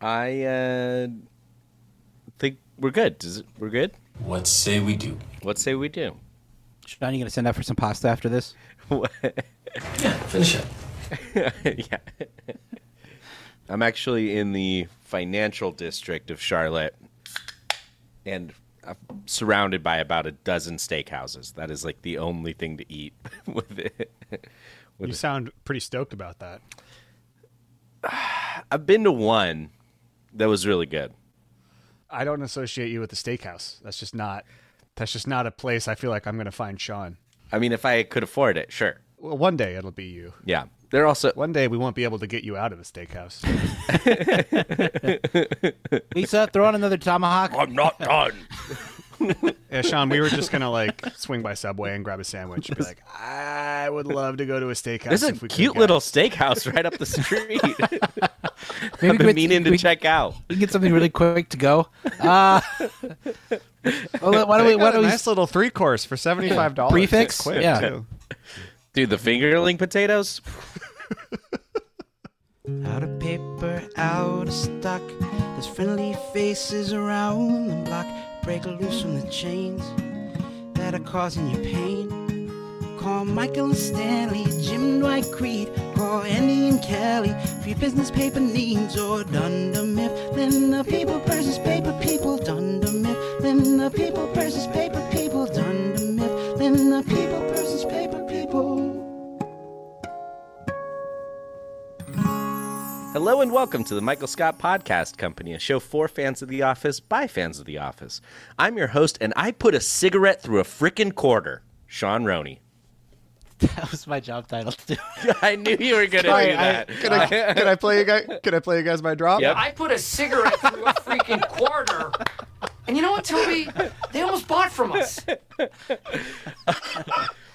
I uh, think we're good. Does it, we're good. What say we do? What say we do? Sean, you gonna send out for some pasta after this? Yeah, finish it. yeah. I'm actually in the financial district of Charlotte, and I'm surrounded by about a dozen steakhouses. That is like the only thing to eat with it. You sound pretty stoked about that. I've been to one that was really good. I don't associate you with the steakhouse. That's just not. That's just not a place I feel like I'm going to find Sean. I mean, if I could afford it, sure. Well, one day it'll be you. Yeah. They're also One day we won't be able to get you out of the steakhouse. Lisa, throw on another tomahawk. I'm not done. yeah, Sean, we were just gonna like swing by Subway and grab a sandwich. And be like, I would love to go to a steakhouse. There's a if we cute little steakhouse right up the street. Maybe I've been we- meaning to we- check out. We can get something really quick to go. Uh, well, why don't we? Why don't a we? nice little three course for seventy five dollars. Prix fixe? Quick, Yeah. too. Dude, the fingerling potatoes? Out of paper, out of stock. There's friendly faces around the block. Break loose from the chains that are causing you pain. Call Michael and Stanley, Jim Dwight Creed. Call Andy and Kelly for your business paper needs. Or Dunder Mifflin, the people versus paper people. Dunder Mifflin, the people versus paper people. Dunder Mifflin, the people versus paper people. Hello and welcome to the Michael Scott Podcast Company, a show for fans of The Office by fans of The Office. I'm your host, and I put a cigarette through a frickin' quarter, Sean Roney. That was my job title too. I knew you were going to Sorry, do I, that. can I can I play you guys? Can I play you guys my drop? Yep. I put a cigarette through a freaking quarter. And you know what, Toby? They almost bought from us.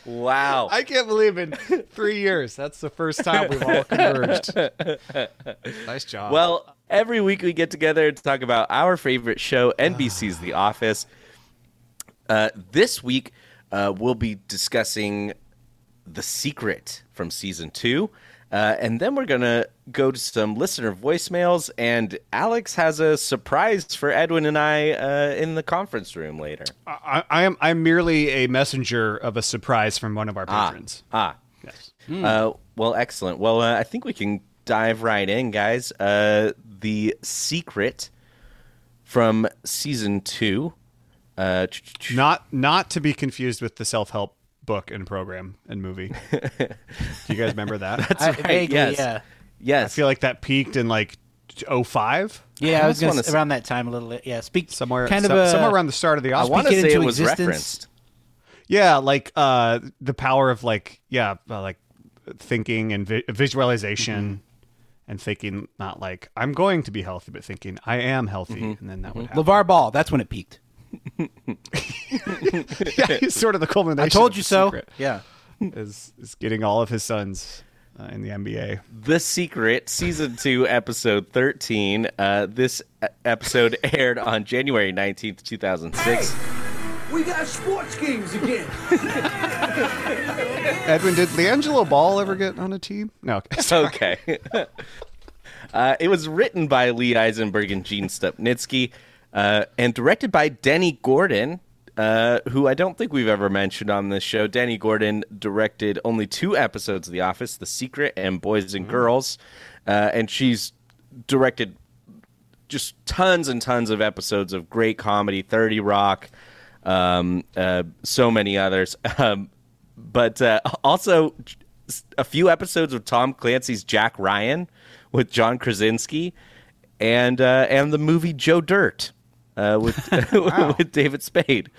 wow. I can't believe in three years that's the first time we've all converged. nice job. Well, every week we get together to talk about our favorite show, NBC's The Office. Uh, this week, uh, we'll be discussing The Secret from season two. Uh, and then we're going to go to some listener voicemails. And Alex has a surprise for Edwin and I uh, in the conference room later. I, I am I'm merely a messenger of a surprise from one of our patrons. Ah. Yes. Uh, well, excellent. Well, uh, I think we can dive right in, guys. Uh, the secret from season two. Uh, ch- ch- Not not to be confused with the self help book and program and movie. Do you guys remember that? I, right, vaguely, yes. yeah, yes. I feel like that peaked in like 05? yeah. I, I was gonna wanna s- s- around that time a little. Yeah, speak Somewhere kind of some- a, somewhere around the start of the I want to say it was existence. referenced. Yeah, like uh, the power of like yeah, uh, like thinking and vi- visualization, and thinking not like I'm going to be healthy, but thinking I am healthy, and then that would happen. LeVar Ball. That's when it peaked. yeah, he's sort of the culmination. I told you so. secret, Yeah. Is is getting all of his sons uh, in the NBA. The Secret, season two, episode thirteen. Uh, this uh, episode aired on January nineteenth, two thousand six. We got sports games again. Edwin, did LiAngelo Ball ever get on a team? No. Okay. sorry. Okay. uh, it was written by Lee Eisenberg and Gene Stupnitsky, uh, and directed by Dennie Gordon, uh, who I don't think we've ever mentioned on this show. Dennie Gordon directed only two episodes of The Office, The Secret and Boys and Girls, uh, and she's directed just tons and tons of episodes of great comedy, 30 Rock, um, uh, so many others. Um, but uh, also a few episodes of Tom Clancy's Jack Ryan with John Krasinski, and uh, and the movie Joe Dirt uh, with with David Spade.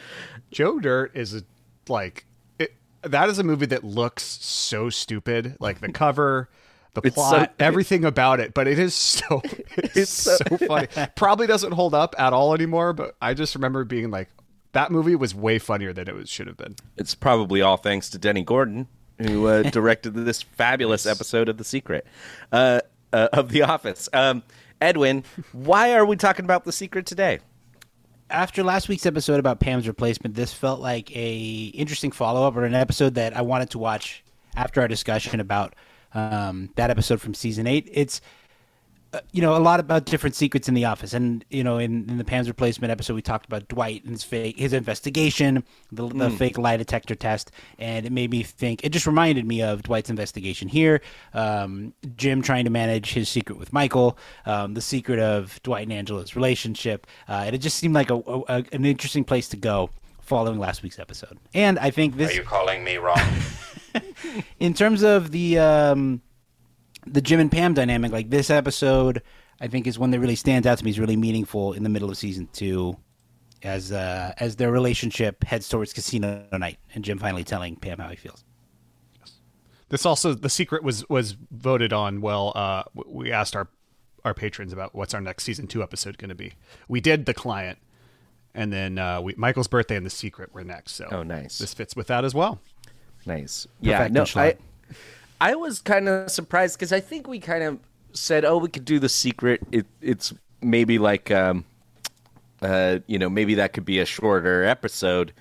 Joe Dirt is a, like it, that is a movie that looks so stupid. Like the cover, the It's plot, so- everything about it. But it is so it's, It's so- so, funny. Probably doesn't hold up at all anymore. But I just remember being like, that movie was way funnier than it was should have been. It's probably all thanks to Dennie Gordon, who uh, directed this fabulous episode of The Secret, uh, uh, of The Office. Um, Edwin, why are we talking about The Secret today? After last week's episode about Pam's replacement, this felt like a interesting follow up or an episode that I wanted to watch after our discussion about um, that episode from season eight. It's uh, you know, a lot about different secrets in the office, and you know, in, in the Pam's replacement episode, we talked about Dwight and his fake his investigation, the, the fake lie detector test, and it made me think. It just reminded me of Dwight's investigation here. Um, Jim trying to manage his secret with Michael, um, the secret of Dwight and Angela's relationship, uh, and it just seemed like a, a, an interesting place to go following last week's episode. And I think this Are you calling me wrong? in terms of the um, the Jim and Pam dynamic, like this episode, I think is one that really stands out to me. is really meaningful in the middle of season two, as uh, as their relationship heads towards casino night, and Jim finally telling Pam how he feels. This also the secret was was voted on. Well, uh, we asked our our patrons about what's our next season two episode going to be. We did the client, and then uh, we, Michael's birthday and the secret were next. So Oh, nice. This fits with that as well. Nice. Yeah. No, Perfection. I, I was kind of surprised because I think we kind of said, "Oh, we could do the secret." It, it's maybe like, um, uh, you know, maybe that could be a shorter episode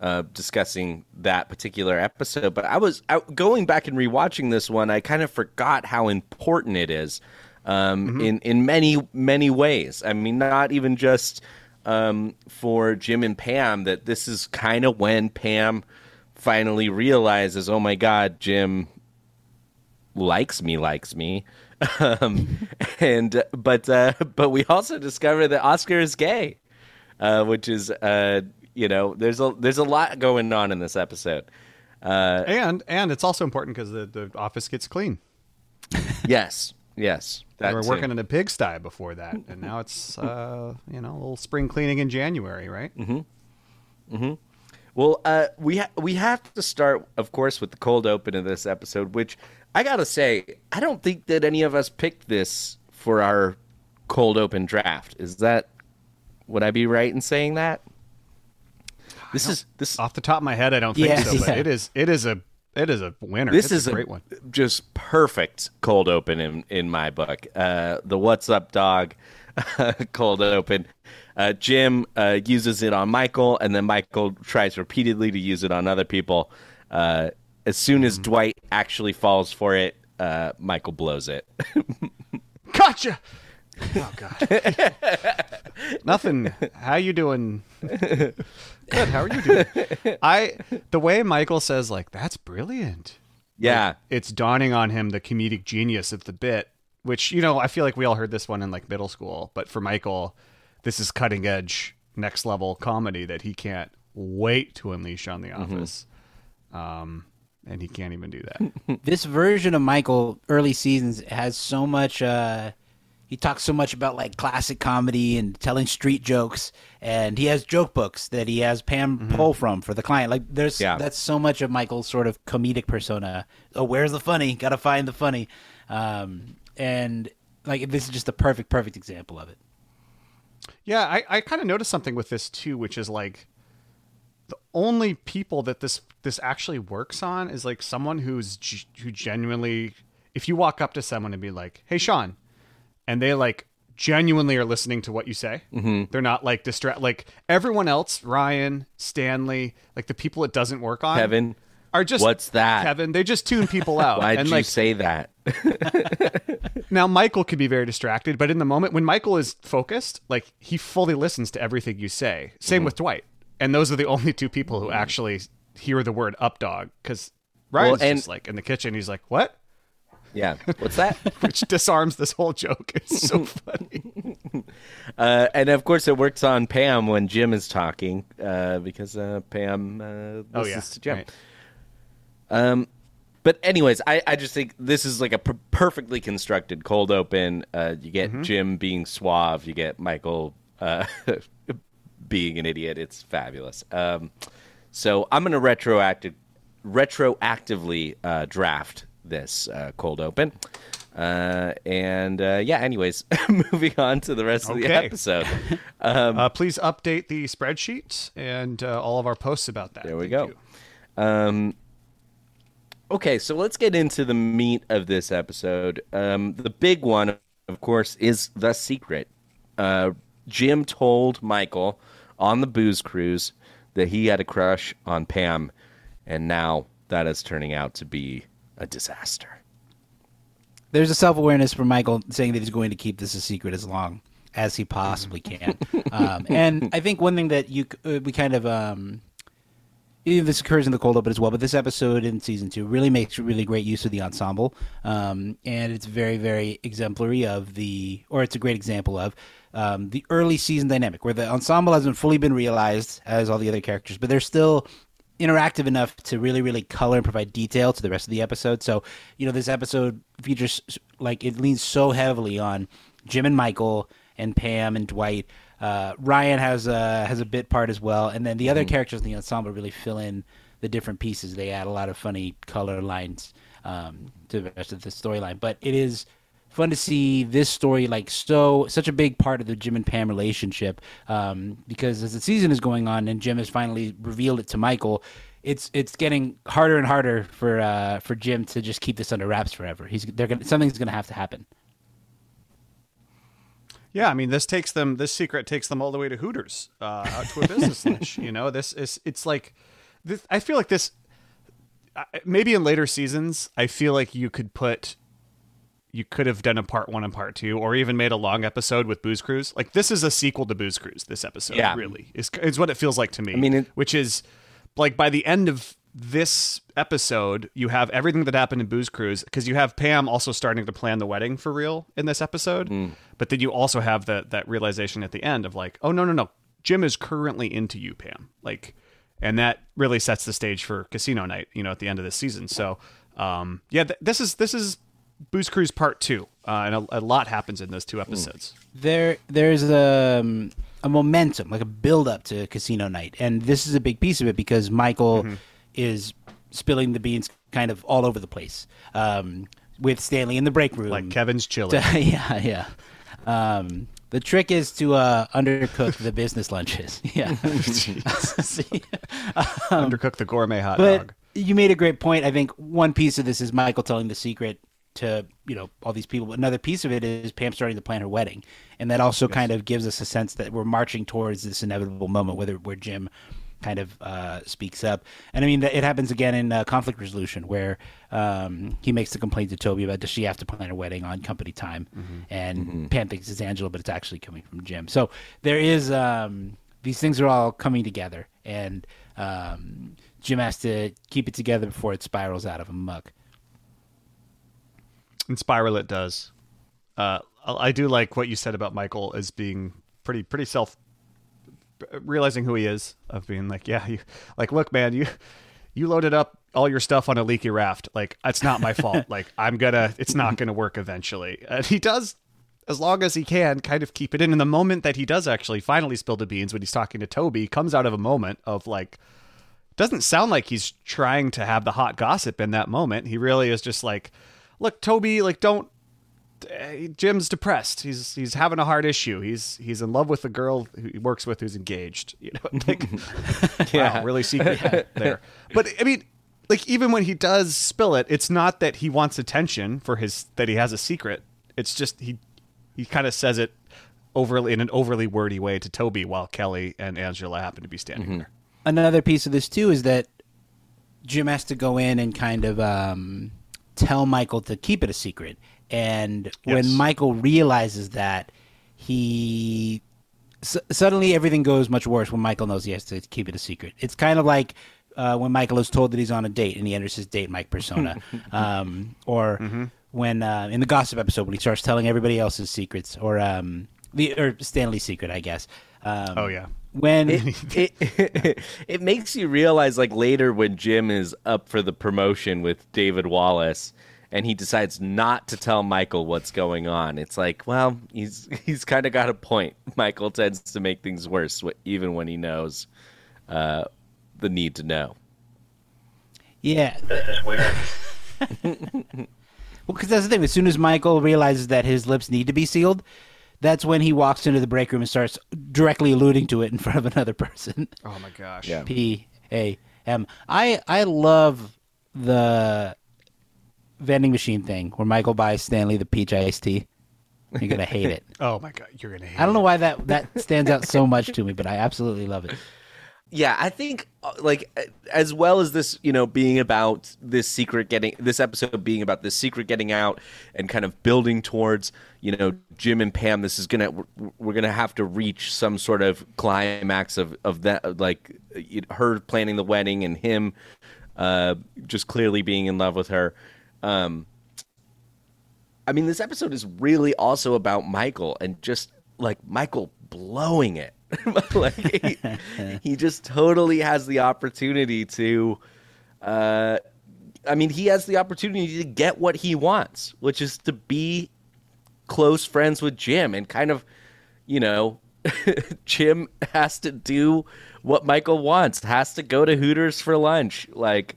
uh, discussing that particular episode. But I was I, going back and rewatching this one. I kind of forgot how important it is um, in in many many ways. I mean, not even just um, for Jim and Pam. That this is kind of when Pam finally realizes, oh my God, Jim likes me, likes me. Um, and but uh, but we also discover that Oscar is gay, uh, which is uh, you know there's a there's a lot going on in this episode. Uh, And and it's also important because the, the office gets clean. yes, yes, we that were too. working in a pigsty before that, and now it's uh, you know a little spring cleaning in January, right? mm-hmm mm-hmm well, uh, we ha- we have to start, of course, with the cold open of this episode, which I gotta say, I don't think that any of us picked this for our cold open draft. Is that would I be right in saying that? This is this Off the top of my head, I don't think Yeah, so, but yeah. it is it is a it is a winner. this It's is a great one. just perfect cold open in in my book. Uh, the what's up dog cold open. Uh, Jim uh, uses it on Michael, and then Michael tries repeatedly to use it on other people. Uh, as soon Mm-hmm. as Dwight actually falls for it, uh, Michael blows it. Gotcha. Oh God. Nothing. How you doing? Good. How are you doing? I the way Michael says like that's brilliant. yeah, It's dawning on him the comedic genius of the bit, which you know I feel like we all heard this one in like middle school, but for Michael, this is cutting edge, next level comedy that he can't wait to unleash on the office. Um, and he can't even do that. this version of Michael early seasons has so much uh he talks so much about like classic comedy and telling street jokes and he has joke books that he has Pam pull from for the client. Like there's Yeah. that's so much of Michael's sort of comedic persona. Oh where's the funny? Got to find the funny. Um and like this is just a perfect perfect example of it. Yeah, I, I kind of noticed something with this too, which is like the only people that this this actually works on is like someone who's who genuinely, if you walk up to someone and be like, "Hey, Sean," and they like genuinely are listening to what you say, mm-hmm. they're not like distract. Like everyone else, Ryan, Stanley, like the people it doesn't work on, Kevin. are just What's that? Kevin. They just tune people out. Why'd and you like say that? now Michael can be very distracted, but in the moment when Michael is focused, like he fully listens to everything you say. Same with Dwight. And those are the only two people who actually hear the word up dog because Ryan's and- just like in the kitchen, he's like, What? Yeah. What's that? Which disarms this whole joke. It's so funny. Uh, and of course, it works on Pam when Jim is talking uh, because uh, Pam uh, listens Oh yeah. to Jim. Right. Um, but anyways, I, I just think this is like a per- perfectly constructed cold open. Uh, you get Mm-hmm. Jim being suave. You get Michael uh, being an idiot. It's fabulous. Um, so I'm going to retroactive retroactively uh, draft this uh, cold open. Uh, and uh, yeah, anyways, moving on to the rest of the Okay. episode. uh, please update the spreadsheet and uh, all of our posts about that. There we Thank go. Um, okay, so let's get into the meat of this episode. Um, the big one, of course, is the secret. Uh, Jim told Michael on the booze cruise that he had a crush on Pam, and now that is turning out to be a disaster. there's a self awareness from Michael saying that he's going to keep this a secret as long as he possibly can. um, and I think one thing that you uh, we kind of um, this occurs in the cold open as well, but this episode in season two really makes really great use of the ensemble, um, and it's very very exemplary of the, or it's a great example of. Um, the early season dynamic, where the ensemble hasn't fully been realized as all the other characters, but they're still interactive enough to really really color and provide detail to the rest of the episode so you know this episode features like it leans so heavily on jim and michael and pam and dwight uh, ryan has a has a bit part as well and then the other characters in the ensemble really fill in the different pieces they add a lot of funny color lines um, to the rest of the storyline but it is fun to see this story like so such a big part of the Jim and Pam relationship um, because as the season is going on and Jim has finally revealed it to Michael, it's it's getting harder and harder for uh, for Jim to just keep this under wraps forever. He's they're gonna something's gonna have to happen. Yeah, I mean, this takes them. This secret takes them all the way to Hooters, uh, out to a business lunch. You know, this is. It's like, this. I feel like this. Maybe in later seasons, I feel like you could put. You could have done a part one and part two, or even made a long episode with Booze Cruise. Like this is a sequel to Booze Cruise. This episode, Yeah. really, is is what it feels like to me. I mean, it- which is like by the end of this episode, you have everything that happened in Booze Cruise because you have Pam also starting to plan the wedding for real in this episode. But then you also have that that realization at the end of like, oh no no no, Jim is currently into you, Pam. Like, and that really sets the stage for Casino Night. You know, at the end of this season. So, um, yeah, th- this is this is Booze Cruise Part Two, uh, and a, a lot happens in those two episodes. there there's a, um, a momentum like a build up to casino night and this is a big piece of it because michael is spilling the beans kind of all over the place um, with stanley in the break room Like Kevin's chili. yeah yeah um, the trick is to uh, undercook the business lunches yeah See? Undercook the gourmet hot but dog. you made a great point. I think one piece of this is Michael telling the secret to you know all these people. But another piece of it is Pam starting to plan her wedding, and that also kind of gives us a sense that we're marching towards this inevitable moment, whether where Jim kind of uh, speaks up. And I mean, it happens again in uh, conflict resolution where um, he makes the complaint to Toby about does she have to plan a wedding on company time, and Pam thinks it's Angela, but it's actually coming from Jim. So there is um, these things are all coming together, and um, Jim has to keep it together before it spirals out of a muck. And Spiral it does. Uh, I I do like what you said about Michael as being pretty pretty self realizing who he is of being like yeah you like look man you you loaded up all your stuff on a leaky raft like it's not my fault like I'm gonna it's not gonna work eventually and he does as long as he can kind of keep it in and the moment that he does actually finally spill the beans when he's talking to Toby comes out of a moment of like doesn't sound like he's trying to have the hot gossip in that moment. He really is just like, look, Toby, like don't. Eh, Jim's depressed. He's he's having a hard issue. He's he's in love with the girl who he works with who's engaged. You know, like, wow, really secret there. But I mean, like even when he does spill it, it's not that he wants attention for his that he has a secret. It's just he he kind of says it overly in an overly wordy way to Toby while Kelly and Angela happen to be standing there. Another piece of this too is that Jim has to go in and kind of um, tell Michael to keep it a secret, and Yes. when Michael realizes that, he s- suddenly everything goes much worse when Michael knows he has to keep it a secret. It's kind of like uh, when Michael is told that he's on a date and he enters his date Mike persona, um, or when uh, in the gossip episode when he starts telling everybody else's secrets, or um, the or Stanley's secret, I guess. Um, Oh yeah. when it, it it makes you realize like later when Jim is up for the promotion with David Wallace and he decides not to tell Michael what's going on. It's like, well, he's he's kind of got a point. Michael tends to make things worse even when he knows uh, the need to know. yeah, This is weird. Well, because that's the thing. As soon as Michael realizes that his lips need to be sealed, that's when he walks into the break room and starts directly alluding to it in front of another person. Oh my gosh. Yeah. P A M. I I love the vending machine thing where Michael buys Stanley the peach iced tea. You're gonna hate it. Oh my god, you're gonna hate it. I don't know it. why that that stands out so much to me, but I absolutely love it. Yeah, I think uh, like as well as this, you know, being about this secret getting this episode being about this secret getting out and kind of building towards, you know, Jim and Pam. This is gonna we're, we're gonna have to reach some sort of climax of of that, like her planning the wedding and him uh, just clearly being in love with her. Um, I mean, this episode is really also about Michael and just like Michael blowing it. like he, he just totally has the opportunity to uh I mean, he has the opportunity to get what he wants, which is to be close friends with Jim and kind of, you know, Jim has to do what Michael wants, has to go to Hooters for lunch. Like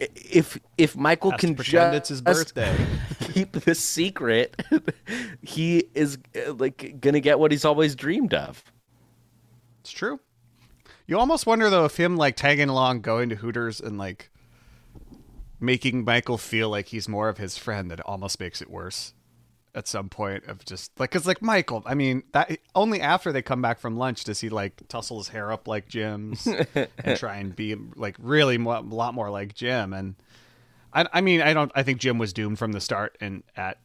if if Michael Has can pretend just it's his birthday. keep the secret, he is uh, like gonna get what he's always dreamed of. It's true. You almost wonder though if him like tagging along, going to Hooters, and like making Michael feel like he's more of his friend, that it almost makes it worse at some point. Of just like, cause like Michael, I mean, that only after they come back from lunch does he like tussle his hair up like Jim's and try and be like really mo- a lot more like Jim. And I, I mean, I don't. I think Jim was doomed from the start, and at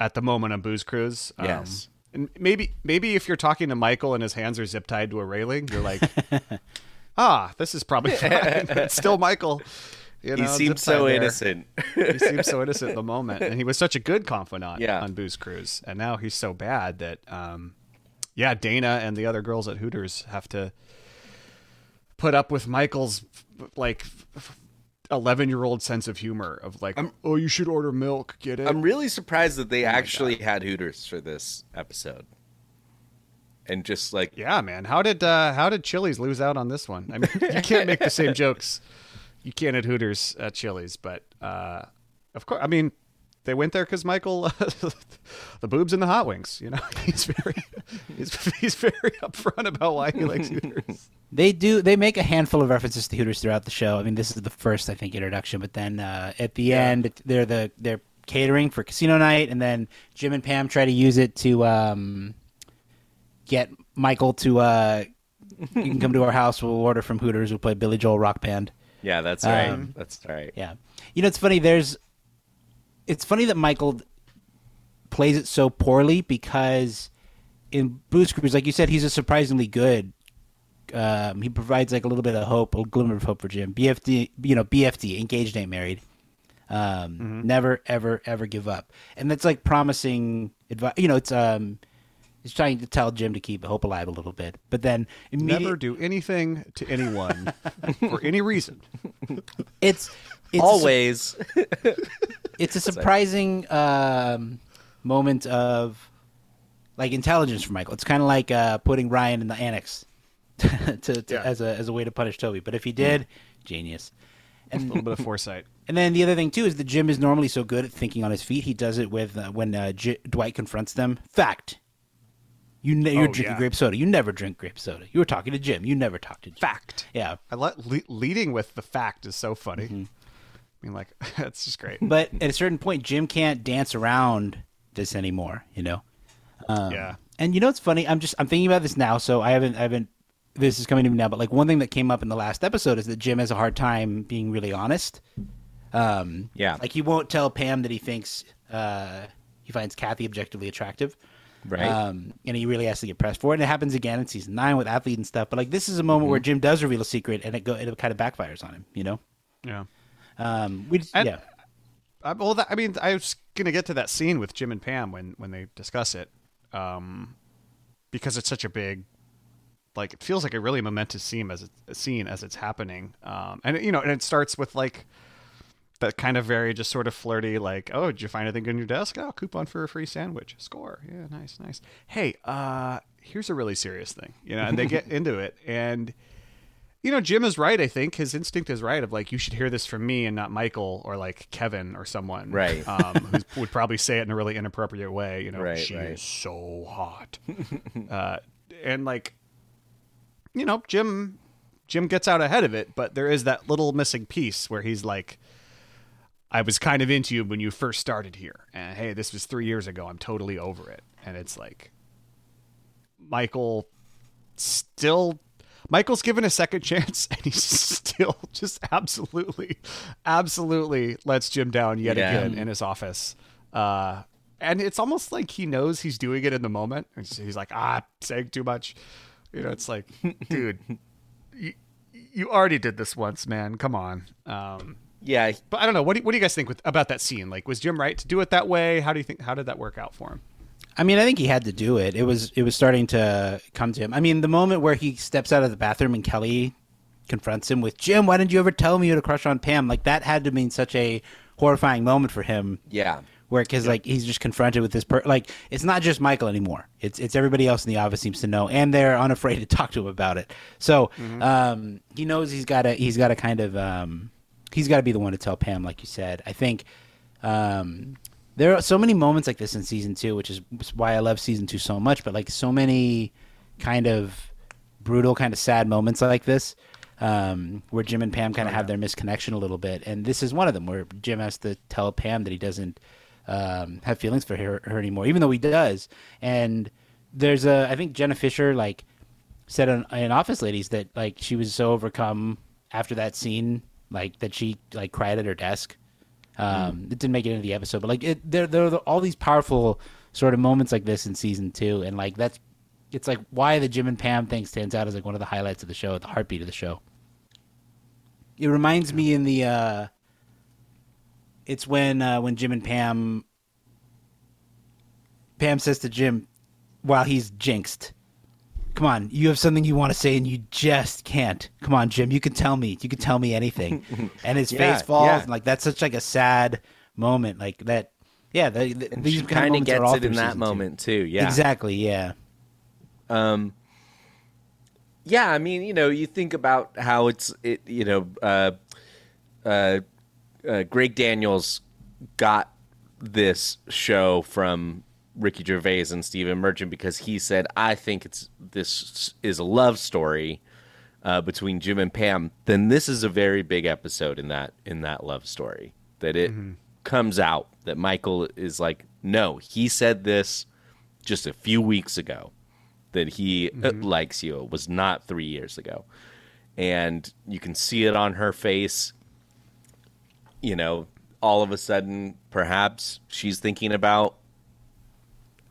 at the moment on Booze Cruise. Um, Yes. and maybe maybe if you're talking to Michael and his hands are zip tied to a railing, you're like, ah, this is probably fine. it's still Michael. You know, he seems zip-tied so there. innocent. he seems so innocent in the moment, and he was such a good confidant Yeah. on Booze Cruise, and now he's so bad that, um, yeah, Dana and the other girls at Hooters have to put up with Michael's like eleven year old sense of humor of like, oh, you should order milk, get it? I'm really surprised that Oh they actually had Hooters for this episode. And just like Yeah, man. How did uh, how did Chili's lose out on this one? I mean, you can't make the same jokes you can't at Hooters at Chili's, but uh, of course, I mean, they went there because Michael, the boobs and the hot wings. You know, he's very he's, he's very upfront about why he likes Hooters. They do. They make a handful of references to Hooters throughout the show. I mean, this is the first, I think, introduction. But then uh, at the end, they're the they're catering for casino night, and then Jim and Pam try to use it to um, get Michael to. Uh, you can come to our house. We'll order from Hooters. We'll play Billy Joel rock band. Yeah, that's right. Um, that's right. Yeah. You know, it's funny. There's, it's funny that Michael plays it so poorly because in Booze Cruise, like you said, he's a surprisingly good. Um, he provides like a little bit of hope, a glimmer of hope for Jim. BFD, you know, BFD, engaged ain't married. Um, never, ever, ever give up, and that's like promising advice. You know, it's um, he's trying to tell Jim to keep hope alive a little bit, but then immediately Never do anything to anyone for any reason. it's, it's a Always. it's a surprising um, moment of like intelligence for Michael. It's kind of like uh, putting Ryan in the annex to, to, Yeah. as a as a way to punish Toby. But if he did, genius. And, A little bit of foresight. And then the other thing too is that Jim is normally so good at thinking on his feet. He does it with uh, when uh, J- Dwight confronts them. Fact. You ne- you're Oh, drinking yeah. grape soda. You never drink grape soda. You were talking to Jim. You never talked to Jim. Fact. Yeah. I let le- leading with the fact is so funny. I mean, like that's just great. But at a certain point, Jim can't dance around this anymore. You know. Um, yeah. And you know what's funny? I'm just I'm thinking about this now, so I haven't I haven't this is coming to me now, but like one thing that came up in the last episode is that Jim has a hard time being really honest. Um Yeah. Like he won't tell Pam that he thinks uh he finds Cathy objectively attractive. Right. Um and he really has to get pressed for it. And it happens again in season nine with athlete and stuff. But like this is a moment where Jim does reveal a secret and it go it kind of backfires on him, you know? Yeah. Um we just, And- yeah. I, well, that, I mean, I was gonna get to that scene with Jim and Pam when when they discuss it, um, because it's such a big, like, it feels like a really momentous scene as it's a scene as it's happening, um, and you know, and it starts with like that kind of very just sort of flirty, like, oh, did you find anything on your desk? Oh, coupon for a free sandwich. Score. Yeah, nice, nice. Hey, uh, here's a really serious thing, you know, and they get into it and you know, Jim is right. I think his instinct is right. Of like, you should hear this from me and not Michael or like Kevin or someone, Right. Um, who would probably say it in a really inappropriate way. You know, Right, she right. is so hot, uh, and like, you know, Jim, Jim gets out ahead of it, but there is that little missing piece where he's like, I was kind of into you when you first started here, and hey, this was three years ago. I'm totally over it, and it's like, Michael still Michael's given a second chance, and he's still just absolutely, absolutely lets Jim down yet Yeah. again in his office. Uh, and it's almost like he knows he's doing it in the moment. And he's like, ah, saying too much. You know, it's like, dude, you, you already did this once, man. Come on. Um, Yeah, but I don't know. What do, what do you guys think with, about that scene? Like, was Jim right to do it that way? How do you think? How did that work out for him? I mean, I think he had to do it. It was it was starting to come to him. I mean, the moment where he steps out of the bathroom and Kelly confronts him with Jim, why didn't you ever tell me you had a crush on Pam? Like that had to mean such a horrifying moment for him. yeah. Where because like he's just confronted with this per like it's not just Michael anymore. It's it's everybody else in the office seems to know, and they're unafraid to talk to him about it. So um, he knows he's got to he's got to kind of um, he's got to be the one to tell Pam, like you said. I think um, there are so many moments like this in season two, which is why I love season two so much. But like so many kind of brutal, kind of sad moments like this, um, where Jim and Pam kind of have their misconnection a little bit, and this is one of them where Jim has to tell Pam that he doesn't um, have feelings for her, her anymore, even though he does. And there's a, I think Jenna Fischer like said in, in Office Ladies that like she was so overcome after that scene, like that she like cried at her desk. Um, It didn't make it into the episode, but like it, there, there are all these powerful sort of moments like this in season two, and like that's it's like why the Jim and Pam thing stands out as like one of the highlights of the show, the heartbeat of the show. It reminds me in the uh it's when uh when Jim and Pam Pam says to Jim while he's jinxed. Come on, you have something you want to say and you just can't. Come on, Jim, you can tell me. You can tell me anything. and his Yeah, face falls yeah. and like that's such like a sad moment like that yeah, the, the, And these kind of gets it in that season two. moment too. Yeah, Exactly, yeah. Um, yeah, I mean, you know, you think about how it's it, you know, uh, uh, uh, Greg Daniels got this show from Ricky Gervais and Stephen Merchant because he said, "I think it's this is a love story uh, between Jim and Pam." Then this is a very big episode in that in that love story that it comes out that Michael is like, "No, he said this just a few weeks ago." that he uh, likes you. It was not three years ago. And you can see it on her face. You know, all of a sudden, perhaps she's thinking about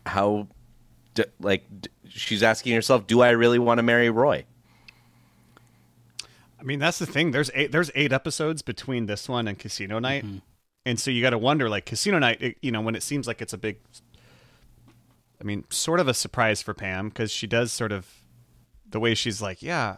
how, d- like, d- she's asking herself, do I really want to marry Roy? I mean, that's the thing. There's eight. There's eight episodes between this one and Casino Night, mm-hmm. and so you got to wonder, like Casino Night. It, you know, when it seems like it's a big, I mean, sort of a surprise for Pam because she does sort of the way she's like, yeah,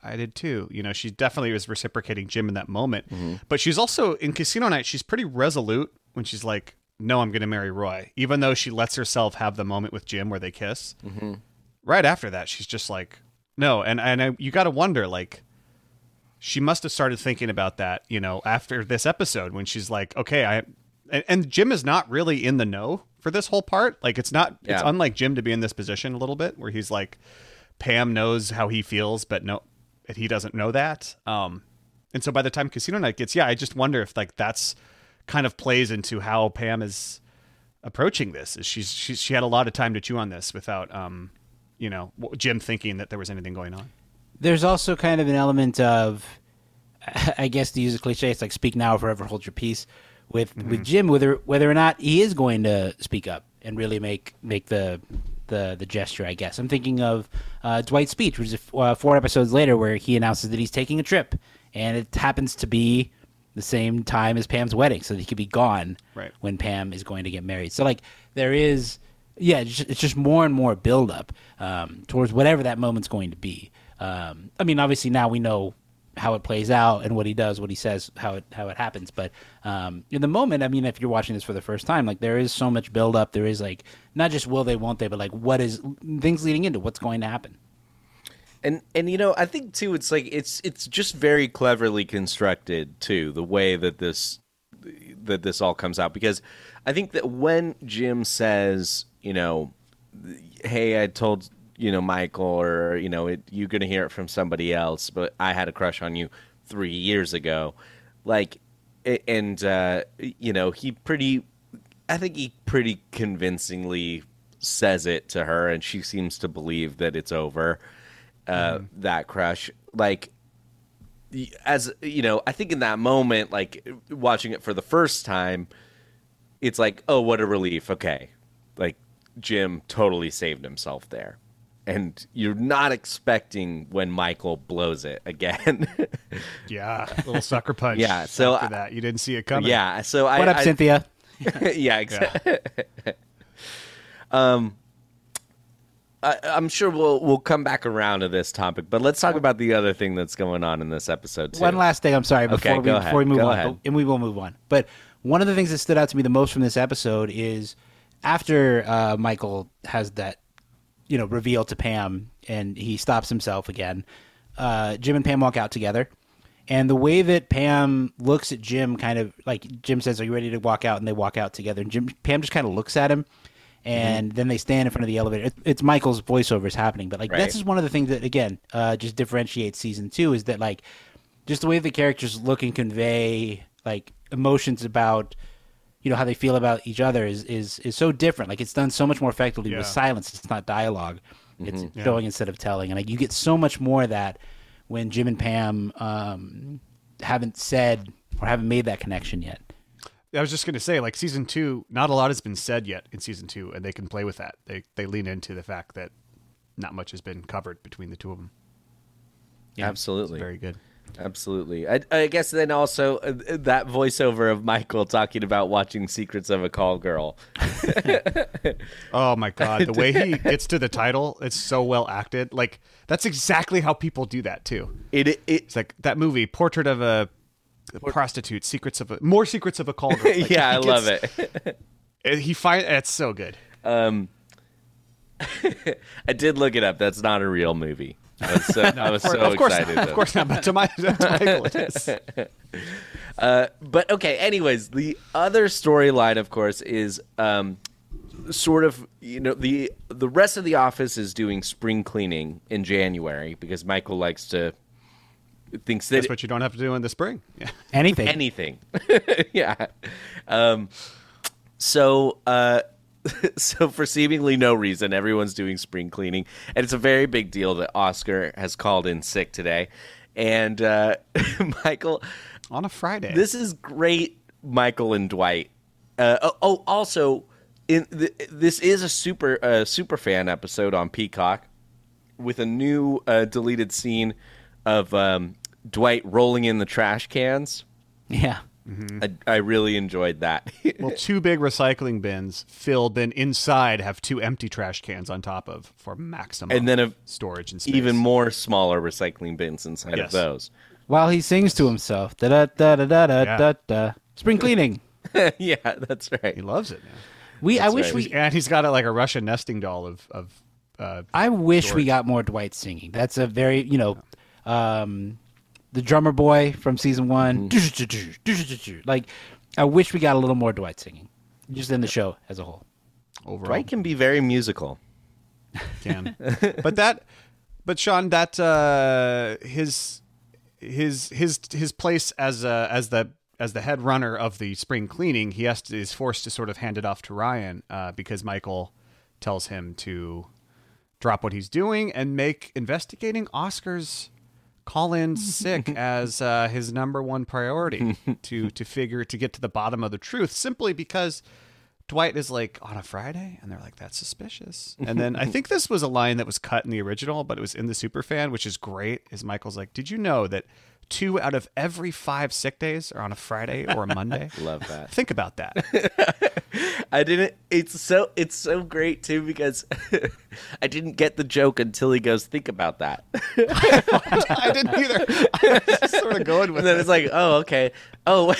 I did too. You know, she definitely was reciprocating Jim in that moment, mm-hmm. but she's also in Casino Night. She's pretty resolute when she's like, no, I'm going to marry Roy, even though she lets herself have the moment with Jim where they kiss. Right after that, she's just like, no, and and I, you got to wonder, like she must have started thinking about that, you know, after this episode when she's like, okay, I and, and Jim is not really in the know for this whole part. Like it's not yeah. it's unlike Jim to be in this position a little bit where he's like Pam knows how he feels, but no he doesn't know that. Um and so by the time Casino Night gets, yeah, I just wonder if like that's kind of plays into how Pam is approaching this. Is she's, she's she had a lot of time to chew on this without um you know Jim thinking that there was anything going on. There's also kind of an element of, I guess to use a cliche, it's like speak now or forever hold your peace. With with Jim, whether whether or not he is going to speak up and really make make the the the gesture, I guess I'm thinking of uh, Dwight's speech, which is uh, four episodes later, where he announces that he's taking a trip, and it happens to be the same time as Pam's wedding, so that he could be gone Right. when Pam is going to get married. So like there is, yeah, it's just, it's just more and more build up um, towards whatever that moment's going to be. Um, I mean, obviously now we know how it plays out and what he does, what he says, how it how it happens. But um, in the moment, I mean, if you're watching this for the first time, like there is so much build up. There is like not just will they, won't they, but like what is things leading into what's going to happen. And and you know i think too it's like it's it's just very cleverly constructed too the way that this that this all comes out. Because i think that when jim says you know hey i told you know michael or you know it, you're gonna hear it from somebody else but i had a crush on you three years ago like and uh you know he pretty i think he pretty convincingly says it to her and she seems to believe that it's over uh, that crush. Like, as you know, I think in that moment, like watching it for the first time, it's like, oh, what a relief. Okay, like Jim totally saved himself there. And you're not expecting when Michael blows it again. Yeah, little sucker punch. Yeah, so after I- that, you didn't see it coming. yeah. So I What up, I- Cynthia? yeah, exactly. um, I, I'm sure we'll we'll come back around to this topic, but let's talk about the other thing that's going on in this episode too. One last thing. I'm sorry before Okay, we go before we ahead. move Go on, ahead. and we will move on. But one of the things that stood out to me the most from this episode is after uh, Michael has that you know reveal to Pam and he stops himself again. Uh, Jim and Pam walk out together, and the way that Pam looks at Jim, kind of like Jim says, "Are you ready to walk out?" and they walk out together, and Jim Pam just kind of looks at him. And then they stand in front of the elevator. It, it's Michael's voiceover is happening, but like Right. this is one of the things that again uh, just differentiates season two is that like just the way the characters look and convey like emotions about you know how they feel about each other is is is so different like it's done so much more effectively Yeah. with silence it's not dialog it's Mm-hmm. showing instead of telling and like you get so much more of that when jim and pam um haven't said or haven't made that connection yet I was just gonna say, like season two, not a lot has been said yet in season two, and they can play with that. They they lean into the fact that not much has been covered between the two of them. Yeah, Absolutely, Very good. absolutely. I, I guess then also uh, that voiceover of Michael talking about watching Secrets of a Call Girl. Oh my god, the way he gets to the title, it's so well acted. Like that's exactly how people do that too. It it, It's like that movie, Portrait of a Prostitute, Secrets of a More Secrets of a Call Girl. Like, yeah, I love gets- it. it. He find it's so good. I did look it up. That's not a real movie. I was so, I was so of course, excited. not, of course not. But to my to Michael, it is. but okay anyways the other storyline of course is um sort of you know the the rest of the office is doing spring cleaning in january because michael likes to thinks that That's what you don't have to do in the spring. Yeah. anything anything yeah um so uh so for seemingly no reason everyone's doing spring cleaning and it's a very big deal that oscar has called in sick today and uh michael On a Friday. this is great, Michael and Dwight. Uh, oh, oh, also, in th- this is a super uh, super fan episode on Peacock with a new uh, deleted scene of um, Dwight rolling in the trash cans. yeah I, I really enjoyed that. well, two big recycling bins filled, then inside have two empty trash cans on top of for maximum and then a, storage and space. even more smaller recycling bins inside Yes. of those. while he sings to himself da da da da da da Yeah. da da spring cleaning yeah, that's right. he loves it. Man. we i wish right. we And he's got a, like a Russian nesting doll of of. Uh, I wish we got more Dwight singing. That's a very, you know, um, the drummer boy from season one. Like, I wish we got a little more Dwight singing, just in the show as a whole. overall. Dwight can be very musical. can. but that, but Sean, that uh, his his his his place as uh, as the as the head runner of the spring cleaning, he has to is forced to sort of hand it off to Ryan uh, because Michael tells him to drop what he's doing and make investigating Oscars call in sick as uh, his number one priority to to figure to get to the bottom of the truth simply because Dwight is like on a Friday, and they're like, "That's suspicious." And then I think this was a line that was cut in the original, but it was in the Superfan, which is great. Is Michael's like, "Did you know that two out of every five sick days are on a Friday or a Monday?" Love that. Think about that. I didn't. It's so it's so great too because I didn't get the joke until he goes, "Think about that," I didn't either. I was just sort of going with and then it. it's like, "Oh, okay. Oh,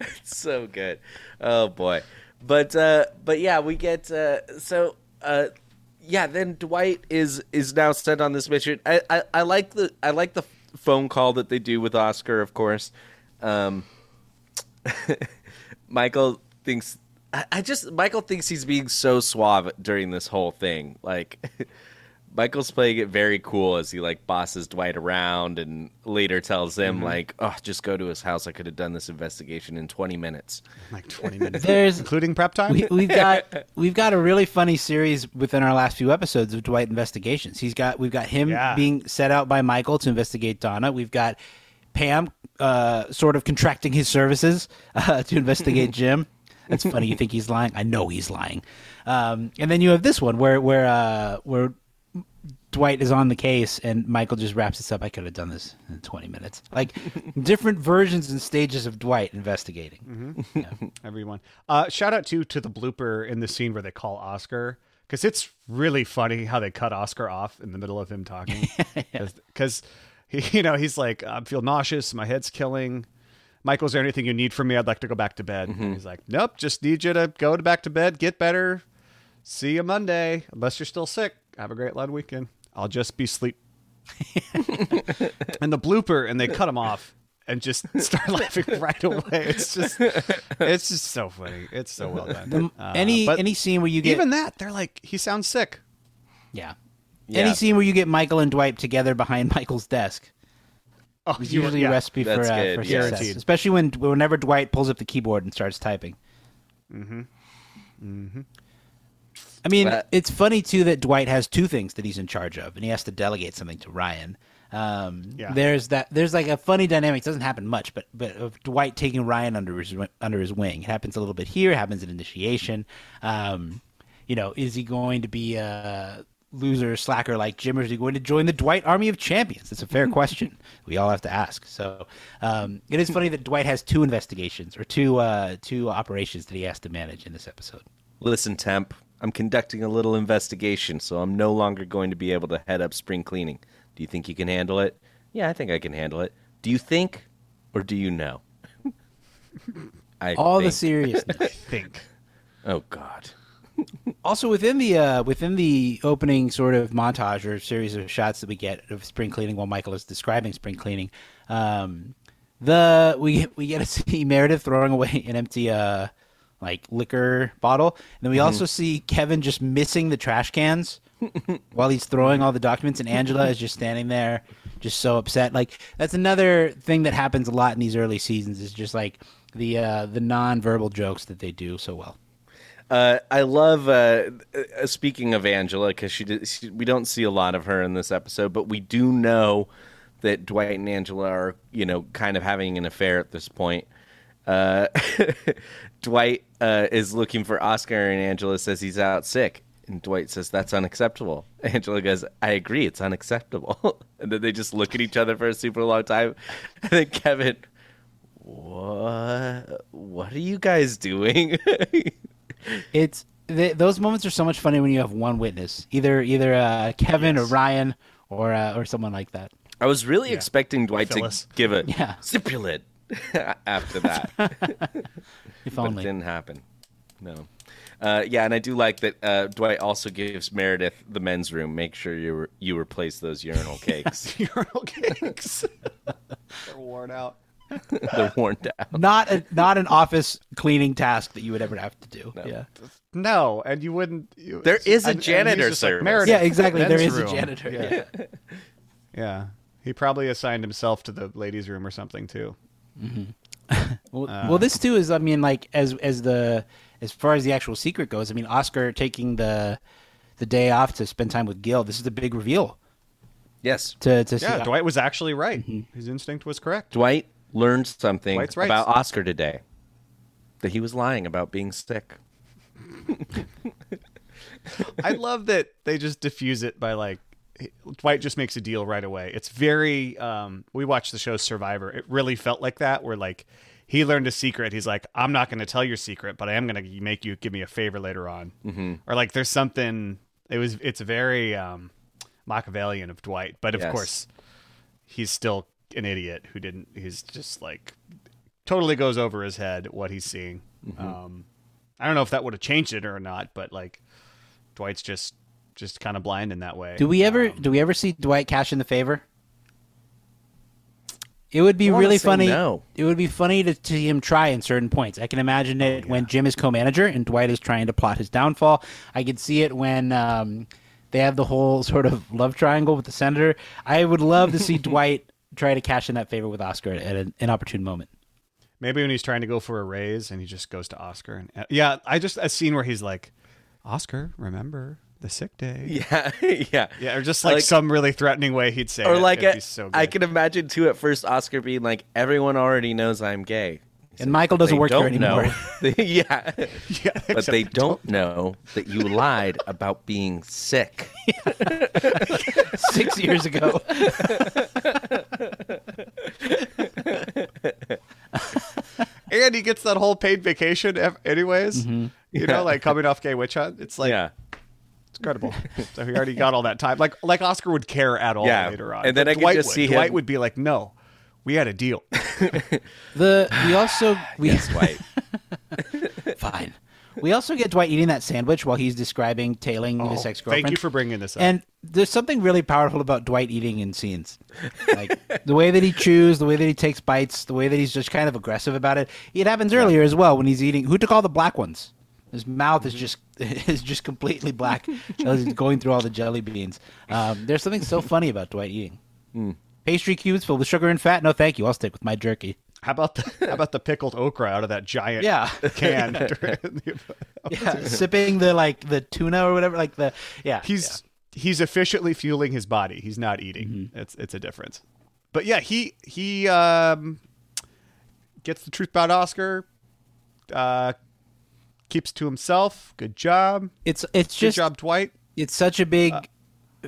it's so good. Oh boy, but uh, but yeah, we get uh, so uh, yeah. Then Dwight is is now sent on this mission. I, I I like the I like the phone call that they do with Oscar, of course. Um, Michael thinks I, I just Michael thinks he's being so suave during this whole thing. Like Michael's playing it very cool as he like bosses Dwight around and later tells him Mm-hmm. like, "Oh, just go to his house. I could have done this investigation in 20 minutes." like 20 minutes, There's including prep time. we, we've got we've got a really funny series within our last few episodes of Dwight investigations. He's got we've got him Yeah. being set out by Michael to investigate Donna. We've got Pam uh, sort of contracting his services uh, to investigate Jim. That's funny. You think he's lying? I know he's lying. Um, and then you have this one where where uh, where Dwight is on the case and Michael just wraps this up. I could have done this in 20 minutes. Like different versions and stages of Dwight investigating. Everyone. Uh, shout out too to the blooper in the scene where they call Oscar because it's really funny how they cut Oscar off in the middle of him talking because he, you know, he's like, I feel nauseous, my head's killing. Michael, is there anything you need from me? I'd like to go back to bed. And he's like, Nope, just need you to go to back to bed, get better. See you Monday, unless you're still sick. Have a great long weekend. I'll just be sleep. and the blooper, and they cut him off and just start laughing right away. It's just, it's just so funny. It's so well done. The- Uh, any any scene where you get even that, they're like, he sounds sick. Yeah. Yeah. Any scene where you get Michael and Dwight together behind Michael's desk Oh, is you were- usually yeah. a recipe for, uh, good, for yeah. success. Especially when whenever Dwight pulls up the keyboard and starts typing. Mm-hmm. Mm-hmm. I mean, But- it's funny too that Dwight has two things that he's in charge of, and he has to delegate something to Ryan. Um, Yeah. There's that. There's like a funny dynamic. It doesn't happen much, but but of Dwight taking Ryan under his under his wing. It happens a little bit here. It happens in initiation. Um, you know, is he going to be a loser slacker like Jim, or is he going to join the Dwight Army of Champions? It's a fair question. We all have to ask. So um, it is funny that Dwight has two investigations or two uh, two operations that he has to manage in this episode. Listen, Temp, I'm conducting a little investigation, so I'm no longer going to be able to head up spring cleaning. Do you think you can handle it? Yeah, I think I can handle it. Do you think, or do you know? I All the think. seriousness. think. Oh God. also within the uh, within the opening sort of montage or series of shots that we get of spring cleaning while Michael is describing spring cleaning, um, the we we get to see Meredith throwing away an empty uh, like liquor bottle, and then we also see Kevin just missing the trash cans while he's throwing all the documents, and Angela is just standing there, just so upset. Like that's another thing that happens a lot in these early seasons is just like the uh, the non-verbal jokes that they do so well. Uh, I love. Uh, uh, speaking of Angela, because she, did, she, we don't see a lot of her in this episode, but we do know that Dwight and Angela are, you know, kind of having an affair at this point. Uh, Dwight uh, is looking for Oscar, and Angela says he's out sick. And Dwight says that's unacceptable. Angela goes, "I agree, it's unacceptable." and then they just look at each other for a super long time. And then Kevin, what? What are you guys doing? It's th- those moments are so much funny when you have one witness, either either uh, Kevin or Ryan or uh, or someone like that. I was really expecting Dwight Phyllis. to give a Yeah. stipulant after that, but If it only. didn't happen. No. Uh, yeah, and I do like that uh, Dwight also gives Meredith the men's room. Make sure you re- you replace those urinal cakes. Urinal cakes. They're worn out. They're worn down. Not a, not an office cleaning task that you would ever have to do. Yeah, No, and you wouldn't. You, There is a and- and janitor just like, service. "Meredith, yeah, exactly. There men's is a room." janitor. Yeah. Yeah, he probably assigned himself to the ladies' room or something too. Mm-hmm. Well, uh, well, this too is, I mean, like as as the as far as the actual secret goes. I mean, Oscar taking the the day off to spend time with Gil. This is the big reveal. Yes, To to Yeah, see, Dwight was actually right. Mm-hmm. His instinct was correct. Dwight learned something right. about Oscar today. That he was lying about being sick. I love that they just diffuse it by like Dwight just makes a deal right away. It's very um we watched the show Survivor. It really felt like that where like he learned a secret. He's like, I'm not going to tell your secret, but I am going to make you give me a favor later on. Mm-hmm. Or like there's something. It was. It's very um, Machiavellian of Dwight, but of Yes. course, he's still an idiot who didn't. He's just like totally goes over his head what he's seeing. Um, I don't know if that would have changed it or not, but like Dwight's just just kind of blind in that way. Do we ever Um, do we ever see Dwight cash in the favor? It would be really funny. no. It would be funny to see him try in certain points. I can imagine it when Jim is co-manager and Dwight is trying to plot his downfall. I could see it when um, they have the whole sort of love triangle with the senator. I would love to see Dwight try to cash in that favor with Oscar at an, an opportune moment. Maybe when he's trying to go for a raise and he just goes to Oscar and uh, yeah, I just a scene where he's like, Oscar, remember the sick day. Yeah, yeah, Yeah, or just like, some really threatening way he'd say or it. like It'd a, be so I can imagine too at first Oscar being like, everyone already knows I'm gay. And Michael doesn't work here don't anymore. know. yeah, yeah, but they don't know that you lied about being sick. Six years ago. and he gets that whole paid vacation anyways. Mm-hmm. You know, like coming off gay witch hunt. It's like yeah, it's incredible. so he already got all that time. Like like Oscar would care at all Yeah. later on. And then But I could Dwight just would. see Dwight would be like, "No, we had a deal." The we also we yes, White. fine. We also get Dwight eating that sandwich while he's describing tailing his ex girlfriend. Oh, Thank you for bringing this up. And there's something really powerful about Dwight eating in scenes. Like the way that he chews, the way that he takes bites, the way that he's just kind of aggressive about it. It happens earlier as well when he's eating. Who took all the black ones? His mouth is just is just completely black he's going through all the jelly beans. Um, there's something so funny about Dwight eating. Hmm. Pastry cubes filled with sugar and fat. No, thank you. I'll stick with my jerky. how about the how about the pickled okra out of that giant Yeah. can? Yeah, sipping the like the tuna or whatever. Like the yeah. he's he's efficiently fueling his body. He's not eating. Mm-hmm. It's it's a difference. But yeah, he he um, gets the truth about Oscar. Uh, keeps to himself. Good job. it's it's just Good just job, Dwight. it's such a big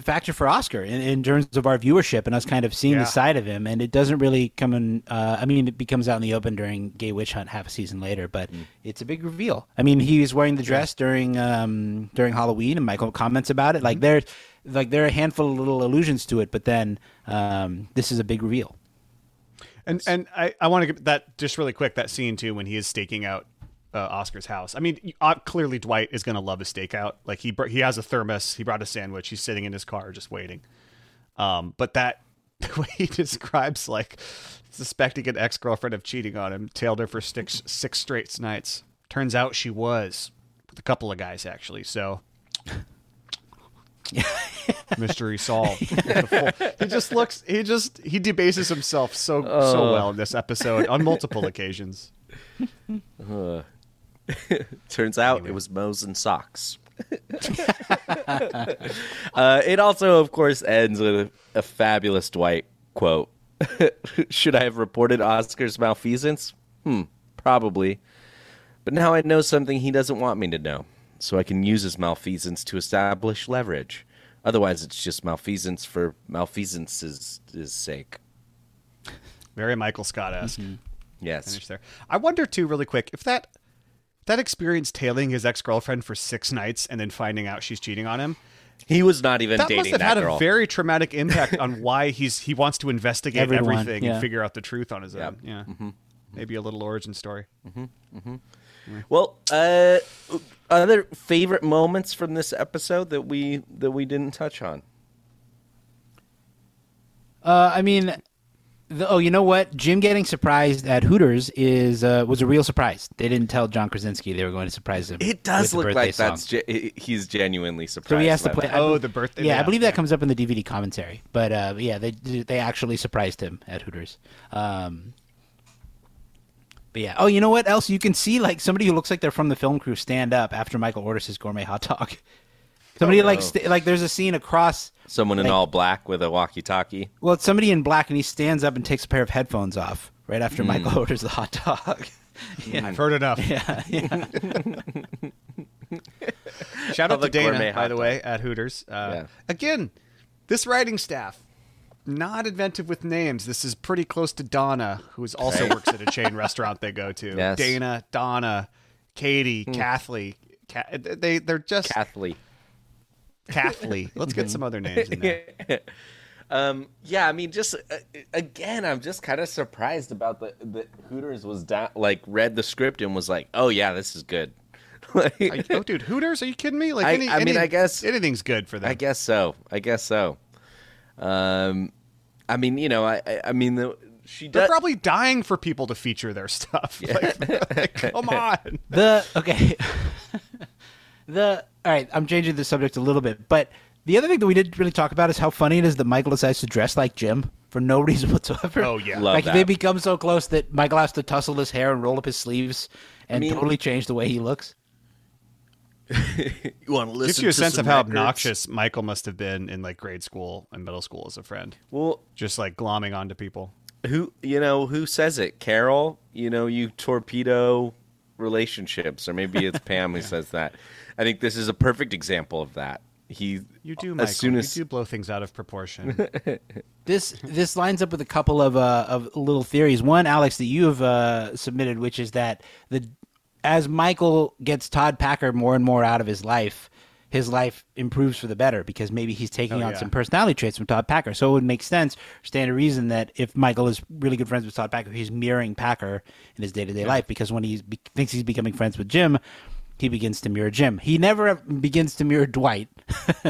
factor for Oscar in, in terms of our viewership and us kind of seeing Yeah. the side of him. And it doesn't really come in. Uh, I mean, it becomes out in the open during Gay Witch Hunt half a season later, but it's a big reveal. I mean, he was wearing the dress during um, during Halloween, and Michael comments about it. Like there, like there are a handful of little allusions to it, but then um, this is a big reveal. And and I, I want to get that just really quick that scene too when he is staking out uh, Oscar's house. I mean, uh, clearly Dwight is going to love a stakeout. Like he br- he has a thermos. He brought a sandwich. He's sitting in his car just waiting. Um, but that the way he describes like suspecting an ex girlfriend of cheating on him, tailed her for six six straight nights. Turns out she was with a couple of guys actually. So. Mystery solved. He just looks. He just he debases himself so so well in this episode on multiple occasions. Turns out it was Moe's and socks. uh, it also, of course, ends with a, a fabulous Dwight quote. Should I have reported Oscar's malfeasance? Hmm, probably. But now I know something he doesn't want me to know, so I can use his malfeasance to establish leverage. Otherwise, it's just malfeasance for malfeasance's sake. Very Michael Scott esque. Yes. Finish there. I wonder too, really quick, if that that experience tailing his ex girlfriend for six nights and then finding out she's cheating on him. He was not even That dating must have that had girl. a very traumatic impact on why he's he wants to investigate Everyone, everything yeah. and figure out the truth on his own. Yep. Yeah, maybe a little origin story. Well, uh, other favorite moments from this episode that we that we didn't touch on. Uh, I mean, the, oh, you know what? Jim getting surprised at Hooters is uh, was a real surprise. They didn't tell John Krasinski they were going to surprise him. It does the look birthday like song. that's ge- he's genuinely surprised. So he has to about play. that. Oh, bel- the birthday- Yeah, I believe that comes up in the DVD commentary. But uh, yeah, they they actually surprised him at Hooters. Um, but yeah. Oh, you know what else? You can see like somebody who looks like they're from the film crew stand up after Michael orders his gourmet hot dog. Somebody like st- like there's a scene across. Someone in like- all black with a walkie-talkie. Well, it's somebody in black, and he stands up and takes a pair of headphones off right after Hmm. Michael orders the hot dog. yeah. I've heard enough. Yeah, yeah. Shout out to Dana, by hot the dog. way, at Hooters. Uh, Yeah. Again, this writing staff, not inventive with names. This is pretty close to Donna, who also Right. works at a chain restaurant they go to. Yes. Dana, Donna, Katie, Kathleen. Ka- they they're just Kathleen. Kathleen. Let's get some other names in there. Um, yeah, I mean, just uh, again, I'm just kind of surprised about the the Hooters was down, like read the script and was like, "Oh yeah, this is good." Like, Are oh, dude, Hooters? Are you kidding me? Like, I- any, I mean, any- I guess- anything's good for them. I guess so. I guess so. Um, I mean, you know, I I, I mean, the, she They're does. probably dying for people to feature their stuff. Like, like, come on. The okay. The all right. I'm changing the subject a little bit, but The other thing that we didn't really talk about is how funny it is that Michael decides to dress like Jim for no reason whatsoever. Oh, yeah. Love like that. they become so close that Michael has to tussle his hair and roll up his sleeves and mean- totally change the way he looks. You want to listen? Gives you a to sense of how records? obnoxious Michael must have been in like grade school and middle school as a friend. Well, Just like glomming onto people. who you know who says it? Carol. You know you torpedo relationships, or maybe it's Pam who says that. I think this is a perfect example of that. He You do, as soon as you do blow things out of proportion. This this lines up with a couple of uh, of little theories. One, Alex, that you have uh, submitted, which is that the as Michael gets Todd Packer more and more out of his life, his life improves for the better because maybe he's taking Oh, on yeah. some personality traits from Todd Packer. So it would make sense, stand a reason that if Michael is really good friends with Todd Packer, he's mirroring Packer in his day to day life because when he be- thinks he's becoming friends with Jim. He begins to mirror Jim. He never begins to mirror Dwight.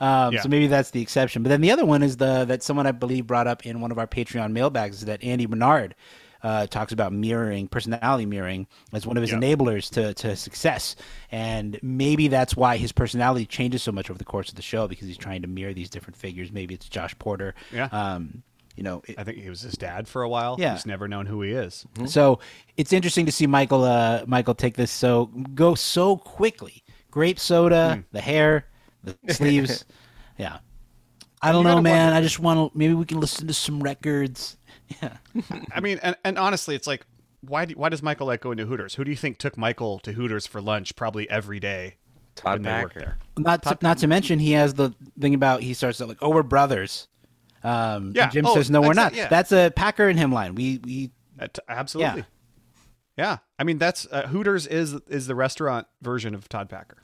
um, Yeah. So maybe that's the exception. But then the other one is the that someone I believe brought up in one of our Patreon mailbags is that Andy Bernard uh, talks about mirroring, personality mirroring, as one of his Yeah. enablers to, to success. And maybe that's why his personality changes so much over the course of the show because he's trying to mirror these different figures. Maybe it's Josh Porter. Yeah. Um, you know, it- I think he was his dad for a while. Yeah. He's never known who he is. so it's interesting to see Michael uh, Michael take this so go so quickly. Grape soda, the hair, the sleeves. yeah. I don't you know, man. wonder- I just want to. Maybe we can listen to some records. Yeah. I mean, and, and honestly, it's like, why do, why does Michael like going to Hooters? Who do you think took Michael to Hooters for lunch probably every day Todd when Packer. there? Not to, not to mention he has the thing about he starts out like, oh, we're brothers. Um, Yeah. Jim Oh, says, no, we're exa- not. yeah. That's a Packer and him line. We we Uh, t- absolutely. Yeah. I mean, that's uh, Hooters is is the restaurant version of Todd Packer.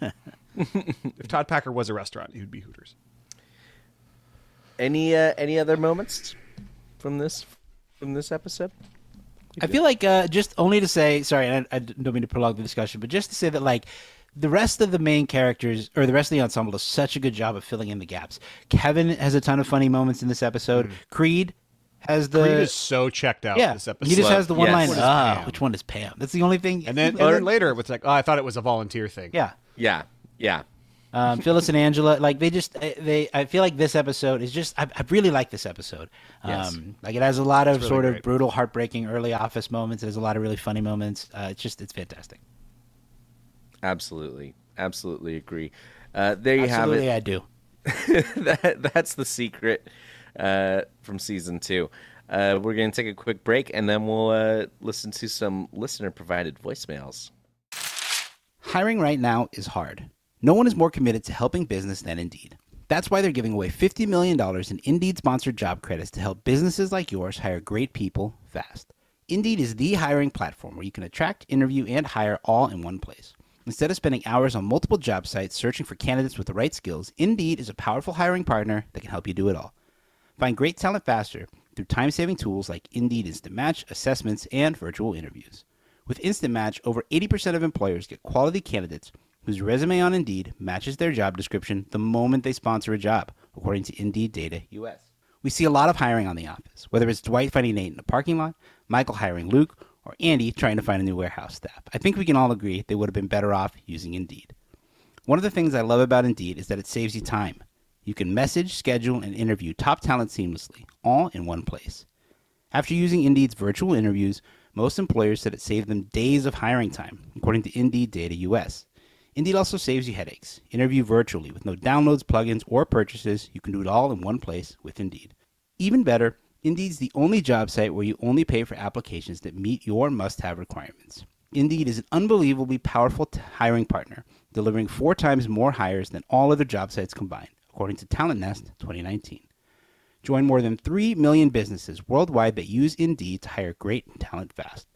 if Todd Packer was a restaurant, he would be Hooters. Any uh, any other moments from this from this episode? I feel like uh, just only to say sorry, I, I don't mean to prolong the discussion, but just to say that like the rest of the main characters or the rest of the ensemble does such a good job of filling in the gaps. Kevin has a ton of funny moments in this episode. Creed has the. Creed is so checked out yeah. this episode. He just has the one Yes. line. Which one is Ah, Pam?" which one is Pam? That's the only thing. and then and Or- then later it's like, oh, I thought it was a volunteer thing. yeah. Yeah, yeah. um, Phyllis and Angela, like they just they. I feel like this episode is just. I, I really like this episode. Um, Yes. Like it has a lot of really sort of brutal, heartbreaking early office moments. It has a lot of really funny moments. Uh, it's just it's fantastic. Absolutely, absolutely agree. Uh, there you Absolutely, have it. I do. that, that's the secret uh, from season two. Uh, we're going to take a quick break and then we'll uh, listen to some listener provided voicemails. Hiring right now is hard. No one is more committed to helping business than Indeed. That's why they're giving away $50 million in Indeed sponsored job credits to help businesses like yours hire great people fast. Indeed is the hiring platform where you can attract, interview, and hire all in one place. Instead of spending hours on multiple job sites searching for candidates with the right skills, Indeed is a powerful hiring partner that can help you do it all. Find great talent faster through time saving tools like Indeed Instant Match, assessments, and virtual interviews. With Instant Match, over 80% of employers get quality candidates whose resume on Indeed matches their job description the moment they sponsor a job, according to Indeed Data US. We see a lot of hiring on The Office, whether it's Dwight finding Nate in a parking lot, Michael hiring Luke, or Andy trying to find a new warehouse staff. I think we can all agree they would have been better off using Indeed. One of the things I love about Indeed is that it saves you time. You can message, schedule, and interview top talent seamlessly, all in one place. After using Indeed's virtual interviews, most employers said it saved them days of hiring time, according to Indeed Data US. Indeed also saves you headaches. Interview virtually with no downloads, plugins, or purchases. You can do it all in one place with Indeed. Even better, Indeed's the only job site where you only pay for applications that meet your must have requirements. Indeed is an unbelievably powerful t- hiring partner, delivering four times more hires than all other job sites combined, according to Talent Nest 2019. Join more than 3 million businesses worldwide that use Indeed to hire great talent fast.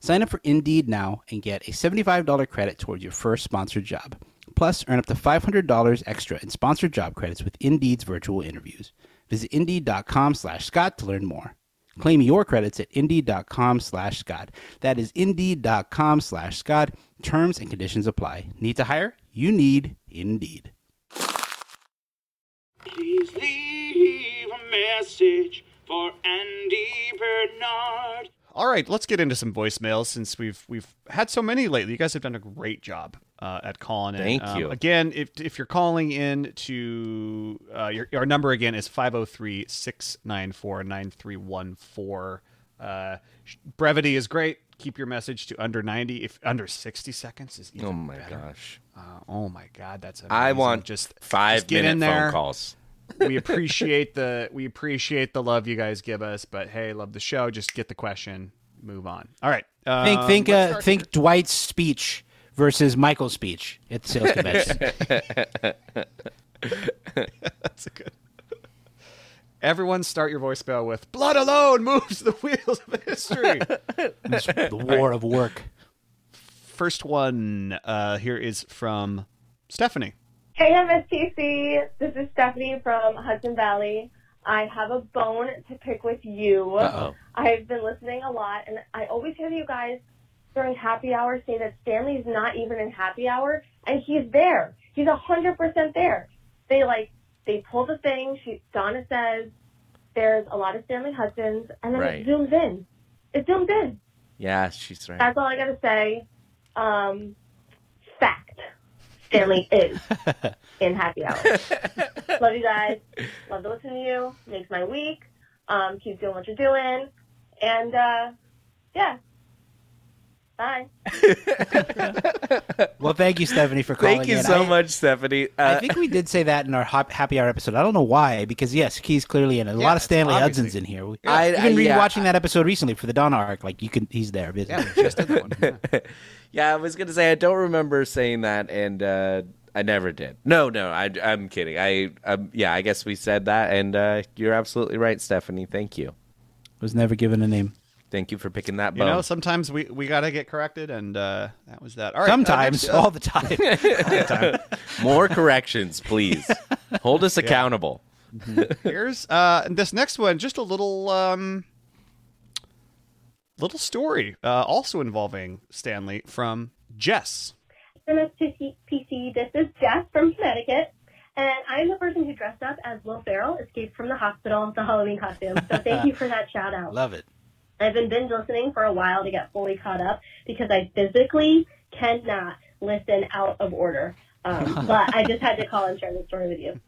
Sign up for Indeed now and get a $75 credit towards your first sponsored job. Plus, earn up to $500 extra in sponsored job credits with Indeed's virtual interviews. Visit Indeed.com slash Scott to learn more. Claim your credits at Indeed.com slash Scott. That is Indeed.com slash Scott. Terms and conditions apply. Need to hire? You need Indeed. Please leave a message for Andy Bernard. All right, let's get into some voicemails since we've we've had so many lately. You guys have done a great job uh, at calling in. Thank Um, you. Again, if if you're calling in to uh, your our number again is 503-694-9314. Uh, brevity is great. Keep your message to under 90 if under 60 seconds is even Oh my better. gosh. Uh, oh my god, that's amazing. I want just five just get minute in there. phone calls. We appreciate the we appreciate the love you guys give us, but hey, love the show. Just get the question, move on. All right. Think um, think let's uh, start think Dwight's speech versus Michael's speech at the sales convention. That's a good. Everyone, start your voicemail with "Blood alone moves the wheels of history." The war of work. First one uh, here is from Stephanie. Hey, MSPC. This is Stephanie from Hudson Valley. I have a bone to pick with you. Uh-oh. I've been listening a lot, and I always hear you guys during happy hour say that Stanley's not even in happy hour, and he's there. He's a hundred percent there. They like they pull the thing. She Donna says there's a lot of Stanley Hudsons, and then Right. it zooms in. It zooms in. Yeah, she's right. That's all I gotta say. Um, fact. Stanley is in happy hour. Love you guys. Love to listen to you. Makes my week. Um, keep doing what you're doing. And uh, yeah. Bye. Well, thank you, Stephanie, for calling Thank you in. so I- much, Stephanie. I Uh, think we did say that in our hop, happy hour episode. I don't know why, because yes, Key's clearly in it. A lot of Stanley obviously- Hudson's in here. We, I- even I- yeah. rewatching that episode recently for the Donna arc, like you can, he's there. Isn't Yeah, just that one. Yeah. yeah, I was gonna say I don't remember saying that, and uh, I never did. No, no, I, I'm kidding. I, um, yeah, I guess we said that, and uh, you're absolutely right, Stephanie. Thank you. Was never given a name. Thank you for picking that You know, sometimes we, we gotta get corrected, and uh, that was that. All right, uh, Sometimes, next, uh, all the time. More corrections, please. Hold us accountable. Here's uh this next one, just a little um little story, uh, also involving Stanley from Jess. MSPC, this is Jess from Connecticut. And I'm the person who dressed up as Will Ferrell, escaped from the hospital with the Halloween costume. So thank you for that shout out. Love it. I've been binge listening for a while to get fully caught up because I physically cannot listen out of order. Um, but I just had to call and share the story with you.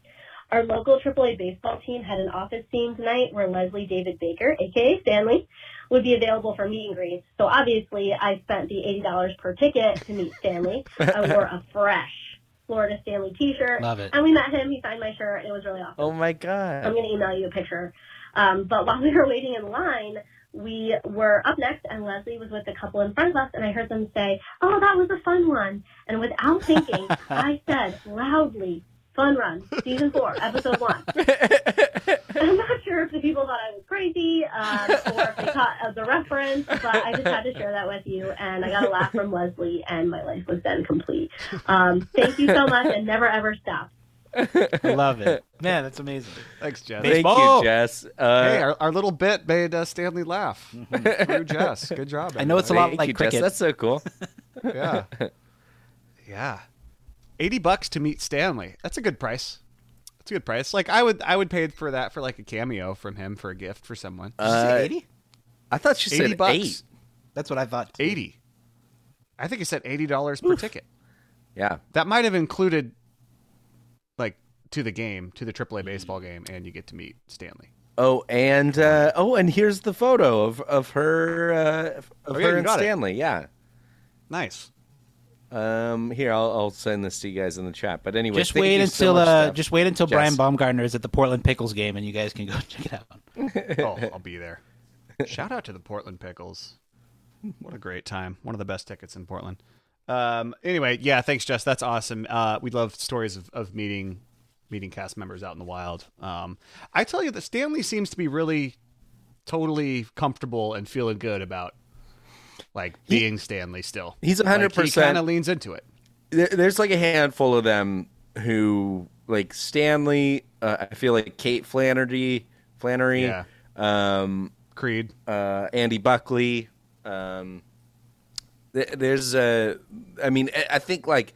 Our local AAA baseball team had an office scene tonight where Leslie David Baker, aka Stanley, would be available for meet and greets. So obviously, I spent the eighty dollars per ticket to meet Stanley. I wore a fresh Florida Stanley T-shirt, Love it. and we met him. He signed my shirt, and it was really awesome. Oh my god! I'm going to email you a picture. Um, but while we were waiting in line, we were up next, and Leslie was with a couple in front of us, and I heard them say, "Oh, that was a fun one." And without thinking, I said loudly, "Fun Run, Season Four, Episode One." I'm not sure if the people thought I was crazy um, or if they caught uh, the reference, but I just had to share that with you, and I got a laugh from Leslie, and my life was then complete. Um, thank you so much, and never ever stop. Love it. Man, that's amazing. Thanks, Jess. Thank Baseball. you, Jess. Uh, Hey, our, our little bit made uh, Stanley laugh. Through Jess. Good job. I know it's a lot thank like you, cricket. Jess. That's so cool. Yeah. yeah. 80 bucks to meet Stanley. That's a good price. That's a good price. Like I would I would pay for that for like a cameo from him for a gift for someone. Uh, eighty? I thought she 80 said bucks. eight. That's what I thought. 80. I think he said $80 per ticket. Yeah. That might have included like to the game, to the AAA baseball game and you get to meet Stanley. Oh, and uh, oh, and here's the photo of of her uh, of Oh, yeah, her and got it. Stanley. Yeah. Nice. Um, here I'll, I'll send this to you guys in the chat. But anyway, Just wait you so until uh, just wait until Jess. Brian Baumgartner is at the Portland Pickles game, and you guys can go check it out. Oh, I'll be there. Shout out to the Portland Pickles. What a great time. One of the best tickets in Portland. Um, anyway, yeah, thanks, Jess. That's awesome. Uh, we love stories of, of meeting meeting cast members out in the wild. Um, I tell you that Stanley seems to be really totally comfortable and feeling good about like being Stanley still. he's Like, 100%. He kind of leans into it. there, there's like a handful of them who like Stanley. Uh, I feel like Kate Flannery, Flannery, Yeah. um, Creed. uh, Andy Buckley. Um, th- there's a, I mean, I think like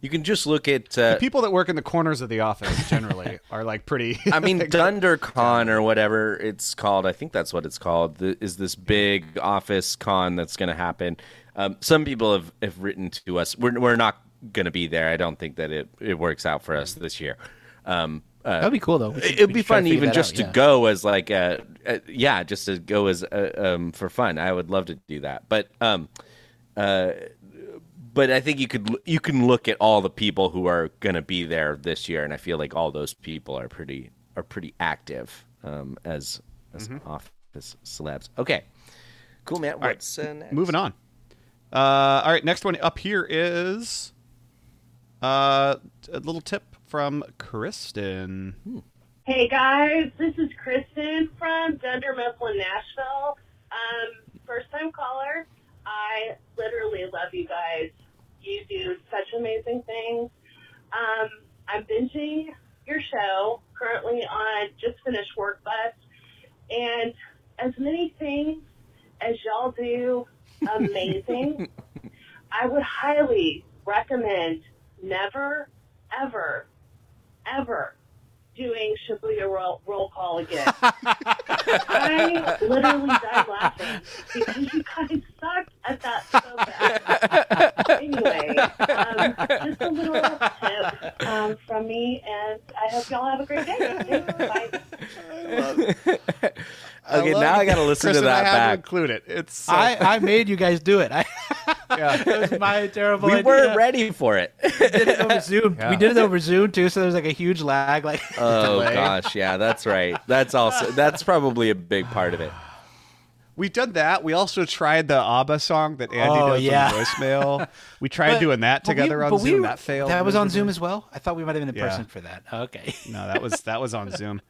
You can just look at. Uh, People that work in the corners of the office generally are like pretty. I mean, DunderCon or whatever it's called. I think that's what it's called. The, is this big office con that's going to happen? Um, some people have, have written to us. We're we're not going to be there. I don't think that it, it works out for us this year. Um, uh, That'd be cool though. Should- It'd be should try to fun even just out, to yeah. go as like a, a yeah, just to go as a, um, for fun. I would love to do that, but um, uh, but I think you could you can look at all the people who are going to be there this year, and I feel like all those people are pretty are pretty active um, as as office celebs. Okay, cool, man. right. What's uh, next? Moving on. Uh, all right, next one up here is uh, a little tip from Kristen. Hey guys, this is Kristen from Dunder Mifflin, Nashville. Um, first time caller. I literally love you guys. You do such amazing things. Um, I'm binging your show currently on just finished work bus, and as many things as y'all do, amazing. I would highly recommend never, ever, ever doing Shabooya roll, roll call again. I literally died laughing because you guys sucked at that so bad. anyway, um, just a little tip um, from me, and I hope y'all have a great day. Bye. Okay, now I got to listen Kristen, to that I had to back. include it. It's uh, I, I made you guys do it. I, yeah. it was my terrible We idea. weren't ready for it. We did it over Zoom. Yeah. We did it over Zoom too, so there's like a huge lag. Like, Oh Delay. gosh, yeah, that's right. That's also that's probably a big part of it. We did that. We also tried the ABBA song that Andy Oh, does yeah. on voicemail. We tried But- doing that but we- together on but we- Zoom. that failed. That was on. Zoom as well. I thought we might have been in Yeah. person for that. Okay. No, that was that was on Zoom.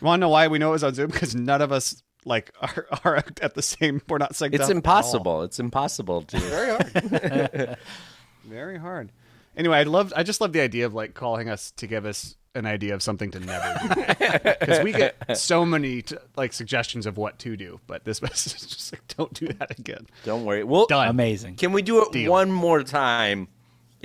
You want to know why we know it was on Zoom? Because none of us like are, are at the same. We're not synced up It's at all. impossible. It's impossible to. Very hard. Very hard. Anyway, I love. I just love the idea of like calling us to give us an idea of something to never do because we get so many t- like suggestions of what to do, but this was just like don't do that again. Don't worry. We'll Done. Amazing. Can we do it Deal. one more time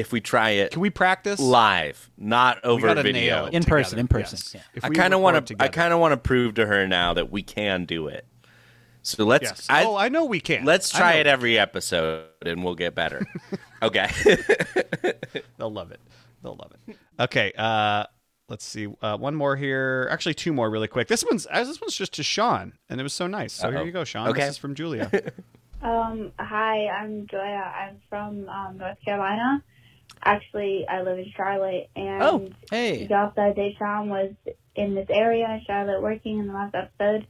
if we try it Can we practice live, not over video? nail it In person, in person, Yes. yeah. I kind of want to. I kind of want to prove to her now that we can do it. So let's. Yes. I, oh, I know we can. let's try it every episode, and we'll get better. okay. They'll love it. They'll love it. Okay. Uh, let's see. Uh, one more here. Actually, two more really quick. This one's uh, this one's just to Sean, and it was so nice. So Uh-oh. here you go, Sean. Okay. This is from Julia. Um, hi, I'm Julia. I'm from um, North Carolina. Actually, I live in Charlotte, and Oh, hey. y'all said Deshaun was in this area in Charlotte working in the last episode,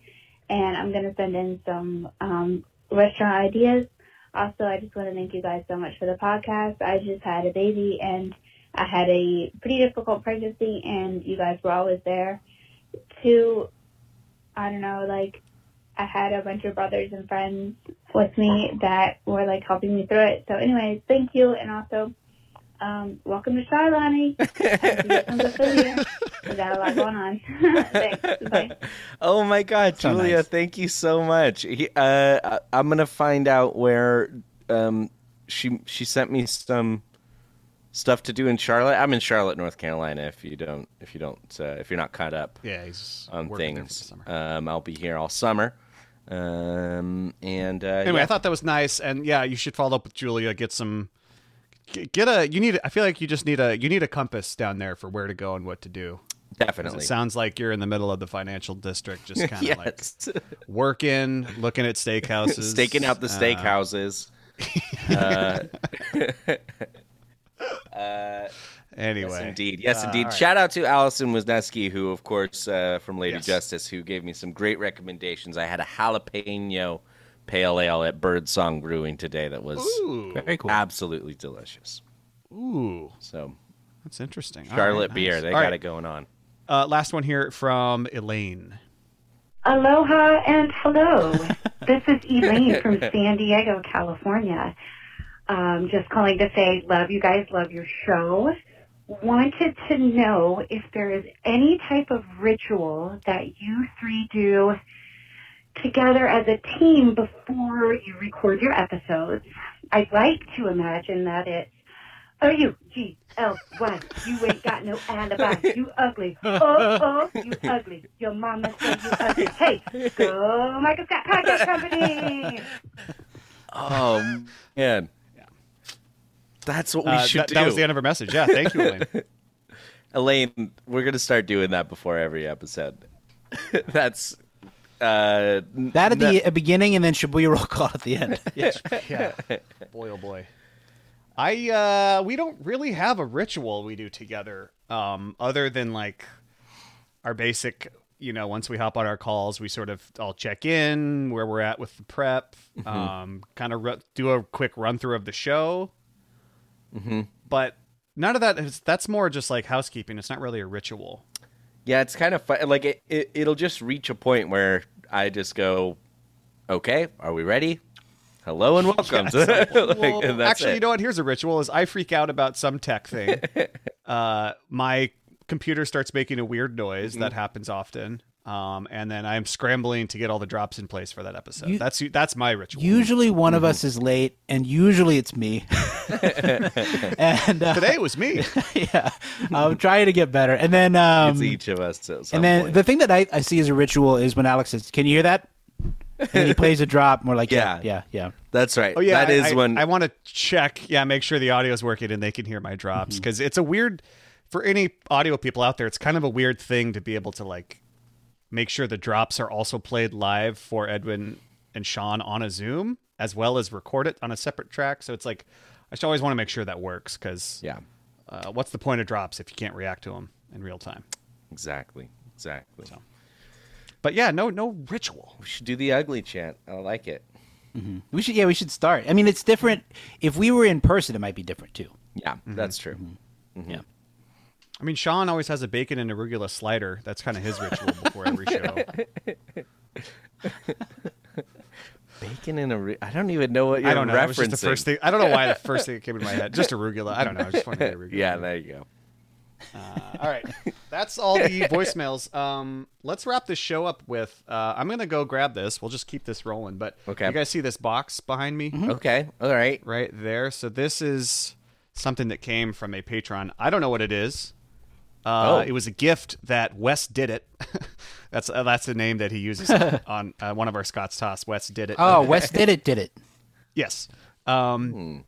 and I'm going to send in some um, restaurant ideas. Also, I just want to thank you guys so much for the podcast. I just had a baby, and I had a pretty difficult pregnancy, and you guys were always there to, I don't know, like, I had a bunch of brothers and friends with me that were like helping me through it. So, anyways, thank you, and also um, welcome to Charlotte. We got a lot going on. Thanks. Bye. Oh my God, So Julia! nice. Thank you so much. He, uh, I- I'm gonna find out where um, she she sent me some stuff to do in Charlotte. I'm in Charlotte, North Carolina. If you don't, if you don't, uh, if you're not caught up yeah, he's on working there for the things, um, I'll be here all summer. Um, and uh, anyway, yeah. I thought that was nice, and yeah, you should follow up with Julia. Get some, get, a. You need. I feel like you just need a. You need a compass down there for where to go and what to do definitely It sounds like you're in the middle of the financial district, just kind of like working, looking at steakhouses, staking out the uh, steakhouses. uh, Anyway, Yes, indeed. Yes, Uh, indeed. right. Shout out to Allison Wisniewski, who, of course, uh, from Lady Yes. Justice, who gave me some great recommendations. I had a jalapeno pale ale at Birdsong Brewing today that was Ooh, Very cool. absolutely delicious. ooh, So, that's interesting. All Charlotte right, beer, nice. they All got right, it going on. Uh, last one here from Elaine. Aloha and hello. this is Elaine from San Diego, California. Um, just calling to say, love you guys, love your show. Wanted to know if there is any type of ritual that you three do together as a team before you record your episodes. I'd like to imagine that it's O U G L Y. You ain't got no alibi. You ugly. Oh, oh, you ugly. Your mama said you ugly. Hey, go Michael Scott Podcast Company. Oh man, that's what we Uh, should that, do. that was the end of her message. Yeah, thank you, Elaine. Elaine, we're gonna start doing that before every episode. That's uh, That at the beginning, and then Shabooya roll call at the end. Yes. yeah. Boy, oh boy. I uh we don't really have a ritual we do together um other than like our basic you know once we hop on our calls we sort of all check in where we're at with the prep um kind of ru- do a quick run through of the show Mhm. but none of that is that's more just like housekeeping it's not really a ritual Yeah, it's kind of fun. Like it, it, it'll just reach a point where I just go, "Okay, are we ready? Hello and welcome." Yeah, like, well, and actually, it. you know what? Here's a ritual: is I freak out about some tech thing. uh, my computer starts making a weird noise Mm-hmm. that happens often, um, and then I'm scrambling to get all the drops in place for that episode. You- that's that's my ritual. Usually one Mm-hmm. of us is late, and usually it's me. and uh, Today it was me. yeah, I'm trying to get better. And then, um, it's each of us. And then point. the thing that I, I see as a ritual is when Alex says, "Can you hear that?" And he plays a drop. And we're like, "Yeah, yeah, yeah." that's right. Oh yeah, that is I, when I want to check. Yeah, make sure the audio is working and they can hear my drops Mm-hmm. because it's a weird for any audio people out there. It's kind of a weird thing to be able to like make sure the drops are also played live for Edwin and Sean on a Zoom as well as record it on a separate track. So it's like I should always want to make sure that works because yeah, uh, what's the point of drops if you can't react to them in real time? exactly, exactly. But yeah, no no ritual. We should do the ugly chant. I like it. Mm-hmm. We should, yeah, we should start. I mean, it's different. If we were in person, it might be different too. Yeah, that's true. Mm-hmm. Mm-hmm. Yeah. I mean, Sean always has a bacon and arugula slider. That's kind of his ritual before every show. Bacon and a. I don't even know what you're I don't know. That was referencing. just the first thing. I don't know why the first thing that came into my head. Just arugula. I don't know. I just wanted arugula. yeah, there you go. Uh, all right. That's all the voicemails. Um, let's wrap this show up with. Uh, I'm gonna go grab this. We'll just keep this rolling. But Okay. you guys see this box behind me? Okay, all right. Right there. So this is something that came from a patron. I don't know what it is. Uh, Oh. It was a gift that Wes did it. that's uh, that's the name that he uses on uh, one of our Scott's Tots. Wes did it. Oh, Wes did it. Did it? Yes. Um,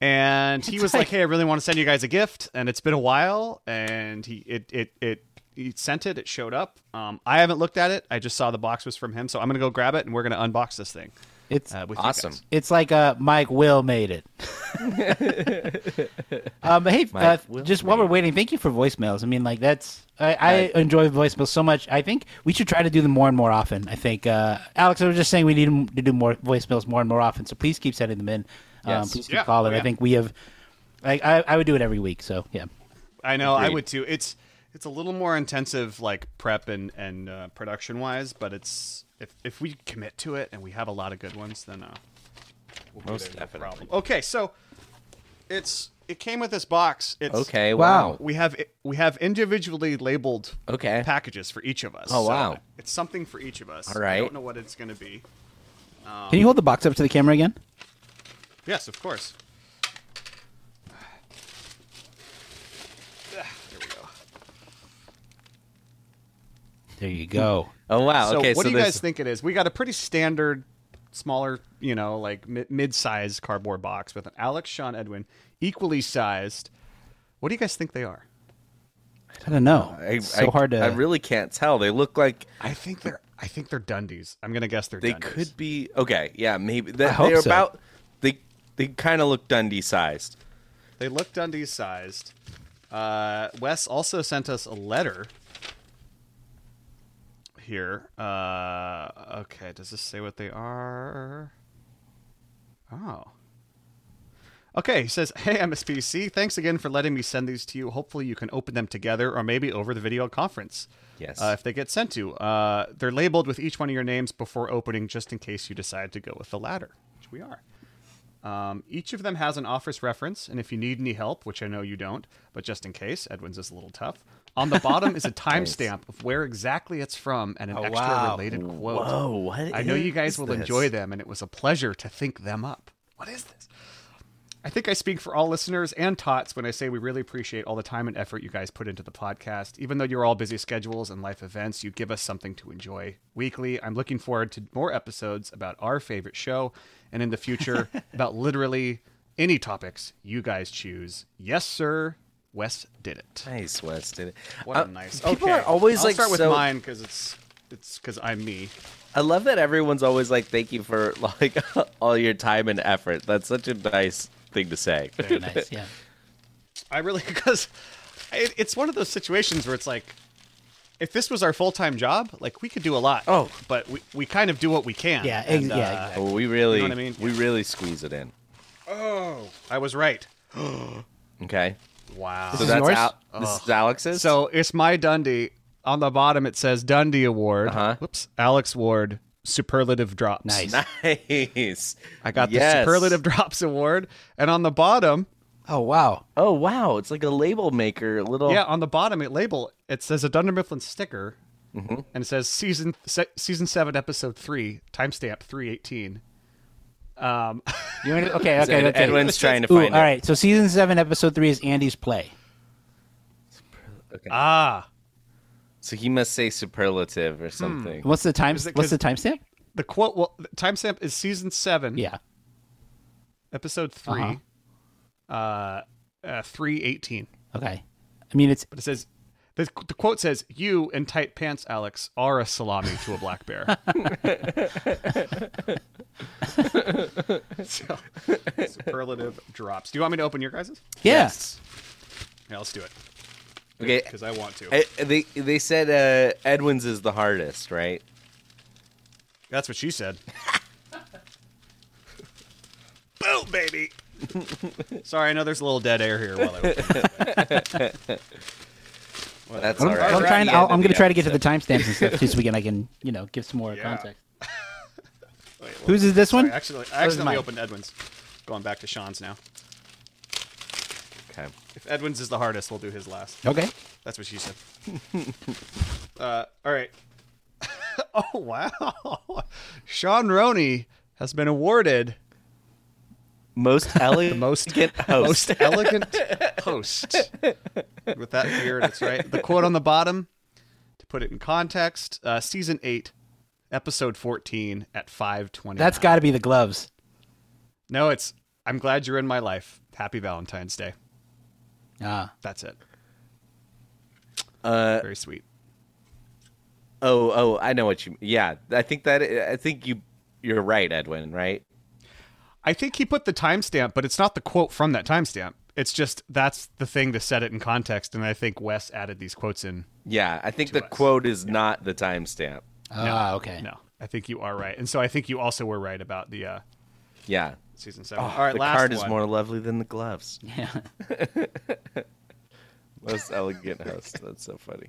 and he was like, "Hey, I really want to send you guys a gift, and it's been a while." And he it it it he sent it. It showed up. Um, I haven't looked at it. I just saw the box was from him, so I'm gonna go grab it and we're gonna unbox this thing. It's uh, with you awesome. guys. It's like uh, Mike Will made it. um, hey, uh, just while we're waiting, thank you for voicemails. I mean, like that's I, I enjoy voicemails so much. I think we should try to do them more and more often. I think uh, Alex, I was just saying we need to do more voicemails more and more often. So please keep sending them in. Um, please keep Yeah. calling. Oh, I think we have. Like I, I would do it every week. So yeah. I know I would too. It's it's a little more intensive, like prep and and uh, production wise, but it's if if we commit to it and we have a lot of good ones, then uh, we'll be Most no definitely. problem. Okay, so it's it came with this box. It's Okay, wow. We have we have individually labeled Okay. packages for each of us. Oh, So wow. It's something for each of us. All right. I don't know what it's going to be. Can you hold the box up to the camera again? Yes, of course. Ah, There we go. There you go. Oh wow. So okay, what so do you this guys think it is? We got a pretty standard, smaller, you know, like mid-sized cardboard box with an Alex, Sean, Edwin, equally sized. What do you guys think they are? I don't know. I, It's so I- hard to. I really can't tell. They look like I think they're. I think they're Dundies. I'm gonna guess they're. they Dundies. could be. Okay, yeah, maybe they, I hope they're so. about. They they kind of look Dundie sized. They look Dundie sized. Uh, Wes also sent us a letter. Here. Uh, okay. Does this say what they are? Oh. Okay, he says, Hey, MSPC, thanks again for letting me send these to you. Hopefully, you can open them together or maybe over the video conference. Yes. Uh, if they get sent to. Uh, they're labeled with each one of your names before opening, just in case you decide to go with the latter, which we are. Um, each of them has an office reference, and if you need any help, which I know you don't, but just in case, Edwin's is a little tough. On the bottom is a timestamp of where exactly it's from and an Oh, extra wow. related quote. Whoa, what I know you guys will this? enjoy them, and it was a pleasure to think them up. What is this? I think I speak for all listeners and tots when I say we really appreciate all the time and effort you guys put into the podcast. Even though you're all busy schedules and life events, you give us something to enjoy weekly. I'm looking forward to more episodes about our favorite show and in the future about literally any topics you guys choose. Yes, sir. Wes did it. Nice, Wes did it. What Uh, a nice. People okay. are always I'll like start with so- mine because it's it's because I'm me. I love that everyone's always like, "Thank you for like all your time and effort." That's such a nice thing to say. Very nice. Yeah. I really because it, it's one of those situations where it's like, if this was our full time job, like we could do a lot. Oh. but we, we kind of do what we can. Yeah, ex- And, yeah, uh, exactly. Well, we really, You know what I mean? we really squeeze it in. Oh, I was right. Okay, Wow. so is that's yours? Al- this is Alex's. So it's my Dundie. On the bottom, it says Dundie Award. Uh-huh. Whoops. Alex Ward Superlative Drops. Nice. nice. I got Yes. the Superlative Drops Award, and on the bottom, Oh wow. Oh wow, it's like a label maker. A little. yeah, on the bottom, it label it says a Dunder Mifflin sticker, Mm-hmm. and it says season se- season seven, episode three, timestamp three eighteen. Um, You want to, okay, okay, Ed- okay. Edwin's trying to Ooh, find all it. right. So season seven, episode three is Andy's play. ah, So he must say superlative or something. What's the time? Is it What's 'cause- the timestamp? the quote. Well, the timestamp is season seven, Yeah. episode 3 uh, uh three eighteen. Okay. I mean, it's But it says the, the quote says, "You in tight pants, Alex, are a salami to a black bear." so, superlative drops. Do you want me to open your guys's? yeah. Yes. Yeah, let's do it Okay. because I want to. Eh, they they said uh, Edwin's is the hardest, right? That's what she said. Boom, baby. Sorry, I know there's a little dead air here while I open. It. That's I'm, all right. I'm We're trying. I'll, end I'm going to try to get to the timestamps and stuff too, so we can I can you know give some more Yeah. context. Wait, Whose is this sorry, one? Actually, I Or is it accidentally opened Edwin's. Going back to Sean's now. Okay. If Edwin's is the hardest, we'll do his last. Okay. That's what she said. uh, all right. oh wow, Sean Roney has been awarded Most elegant, most host. most elegant host. With that beard, that's right. The quote on the bottom, to put it in context, uh, season eight, episode fourteen at five twenty. That's got to be the gloves. no. It's I'm glad you're in my life. Happy Valentine's Day. Ah. That's it. Uh, Very sweet. oh, oh, I know what you. Yeah, I think that. I think you. You're right, Edwin. Right. I think he put the timestamp, but it's not the quote from that timestamp. It's just that's the thing to set it in context, and I think Wes added these quotes in. Yeah, I think the us. quote is not the timestamp. Ah. Okay. No, I think you are right, and so I think you also were right about the uh, Yeah. season seven. Oh, All right, the last card one. is more lovely than the gloves. Yeah. Most elegant host. That's so funny.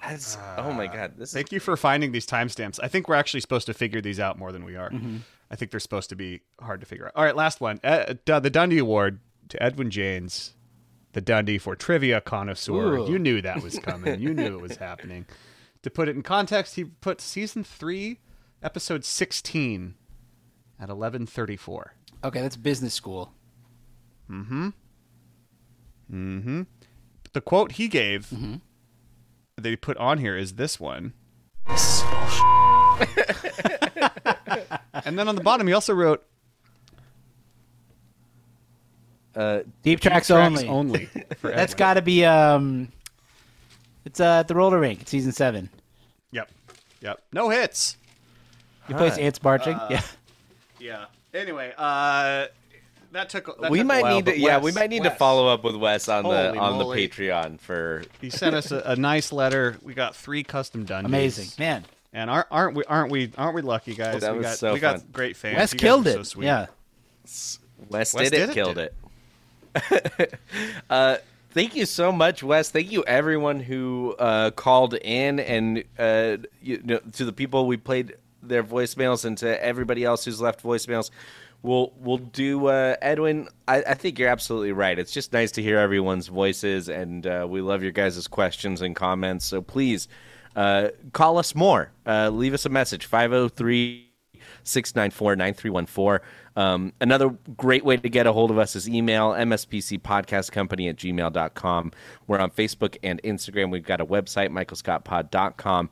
That's, oh my god, this is Thank you for finding these timestamps. I think we're actually supposed to figure these out more than we are. Mm-hmm. I think they're supposed to be hard to figure out. All right, last one. Uh, the Dundie Award to Edwin James, the Dundie for trivia connoisseur. Ooh. You knew that was coming. you knew it was happening. To put it in context, he put season three, episode sixteen, at eleven thirty-four. Okay, that's business school. Mm-hmm. Mm-hmm. But the quote he gave that he put on here is this one. and then on the bottom, he also wrote uh, Deep tracks, tracks only. only. For That's Edwin. got to be um. It's uh at the roller rink. It's season seven. Yep. Yep. No hits. He plays Ants Marching. yeah. Yeah. Anyway, uh, that took. That we took a might while, need to but yeah, Wes- we might need to Wes, follow up with Wes on the on moly. the Patreon for He sent us a, a nice letter. We got three custom Dundies. Amazing, man. And aren't aren't we aren't we aren't we lucky guys? That we was got so we got great fans. Wes You killed it. So. Yeah. Wes, Wes did, did it, it, killed dude. it. uh, thank you so much, Wes. Thank you everyone who uh, called in and uh, you know, to the people we played their voicemails and to everybody else who's left voicemails. We'll we'll do uh, Edwin. I, I think you're absolutely right. It's just nice to hear everyone's voices, and uh, we love your guys' questions and comments. So please uh, call us more. Uh, leave us a message 503 694 9314. Um, another great way to get a hold of us is email mspcpodcastcompany at gmail.com. We're on Facebook and Instagram. We've got a website, michaelscottpod.com.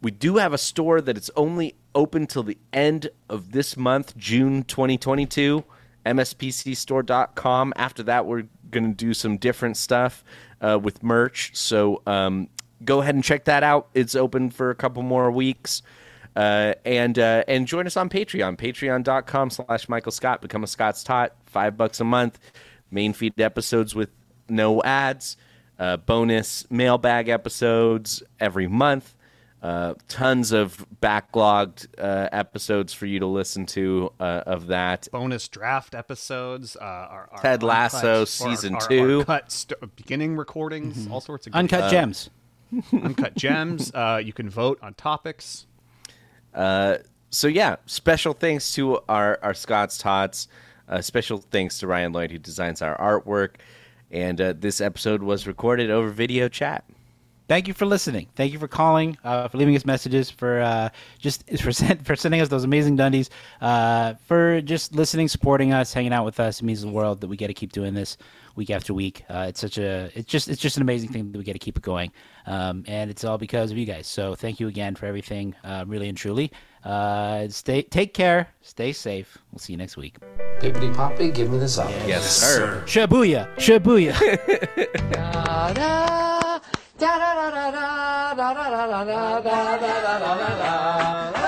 We do have a store that it's only open till the end of this month, June 2022, mspcstore.com. After that, we're going to do some different stuff uh, with merch. So um, go ahead and check that out. It's open for a couple more weeks. Uh, and uh, and join us on Patreon, patreon.com slash Michael Scott. Become a Scott's Tot, five bucks a month. Main feed episodes with no ads, uh, bonus mailbag episodes every month. Uh, tons of backlogged uh, episodes for you to listen to uh, of that. Bonus draft episodes. Uh, our, our Ted Lasso uncut- season our, our, two. Our cut st- beginning recordings. All sorts of Uncut stuff. gems. uncut gems. Uh, you can vote on topics. Uh, so yeah, special thanks to our our Scott's Tots. Uh, special thanks to Ryan Lloyd who designs our artwork. And uh, this episode was recorded over video chat. Thank you for listening. Thank you for calling, uh, for leaving us messages, for uh, just for, send, for sending us those amazing dundies, uh, for just listening, supporting us, hanging out with us. It means the world that we get to keep doing this week after week. Uh, it's such a it's just it's just an amazing thing that we get to keep it going, um, and it's all because of you guys. So thank you again for everything, uh, really and truly. Uh, stay take care, stay safe. We'll see you next week. Pippity poppy, give me the song. Yes, sir. Shabooya, shabooya.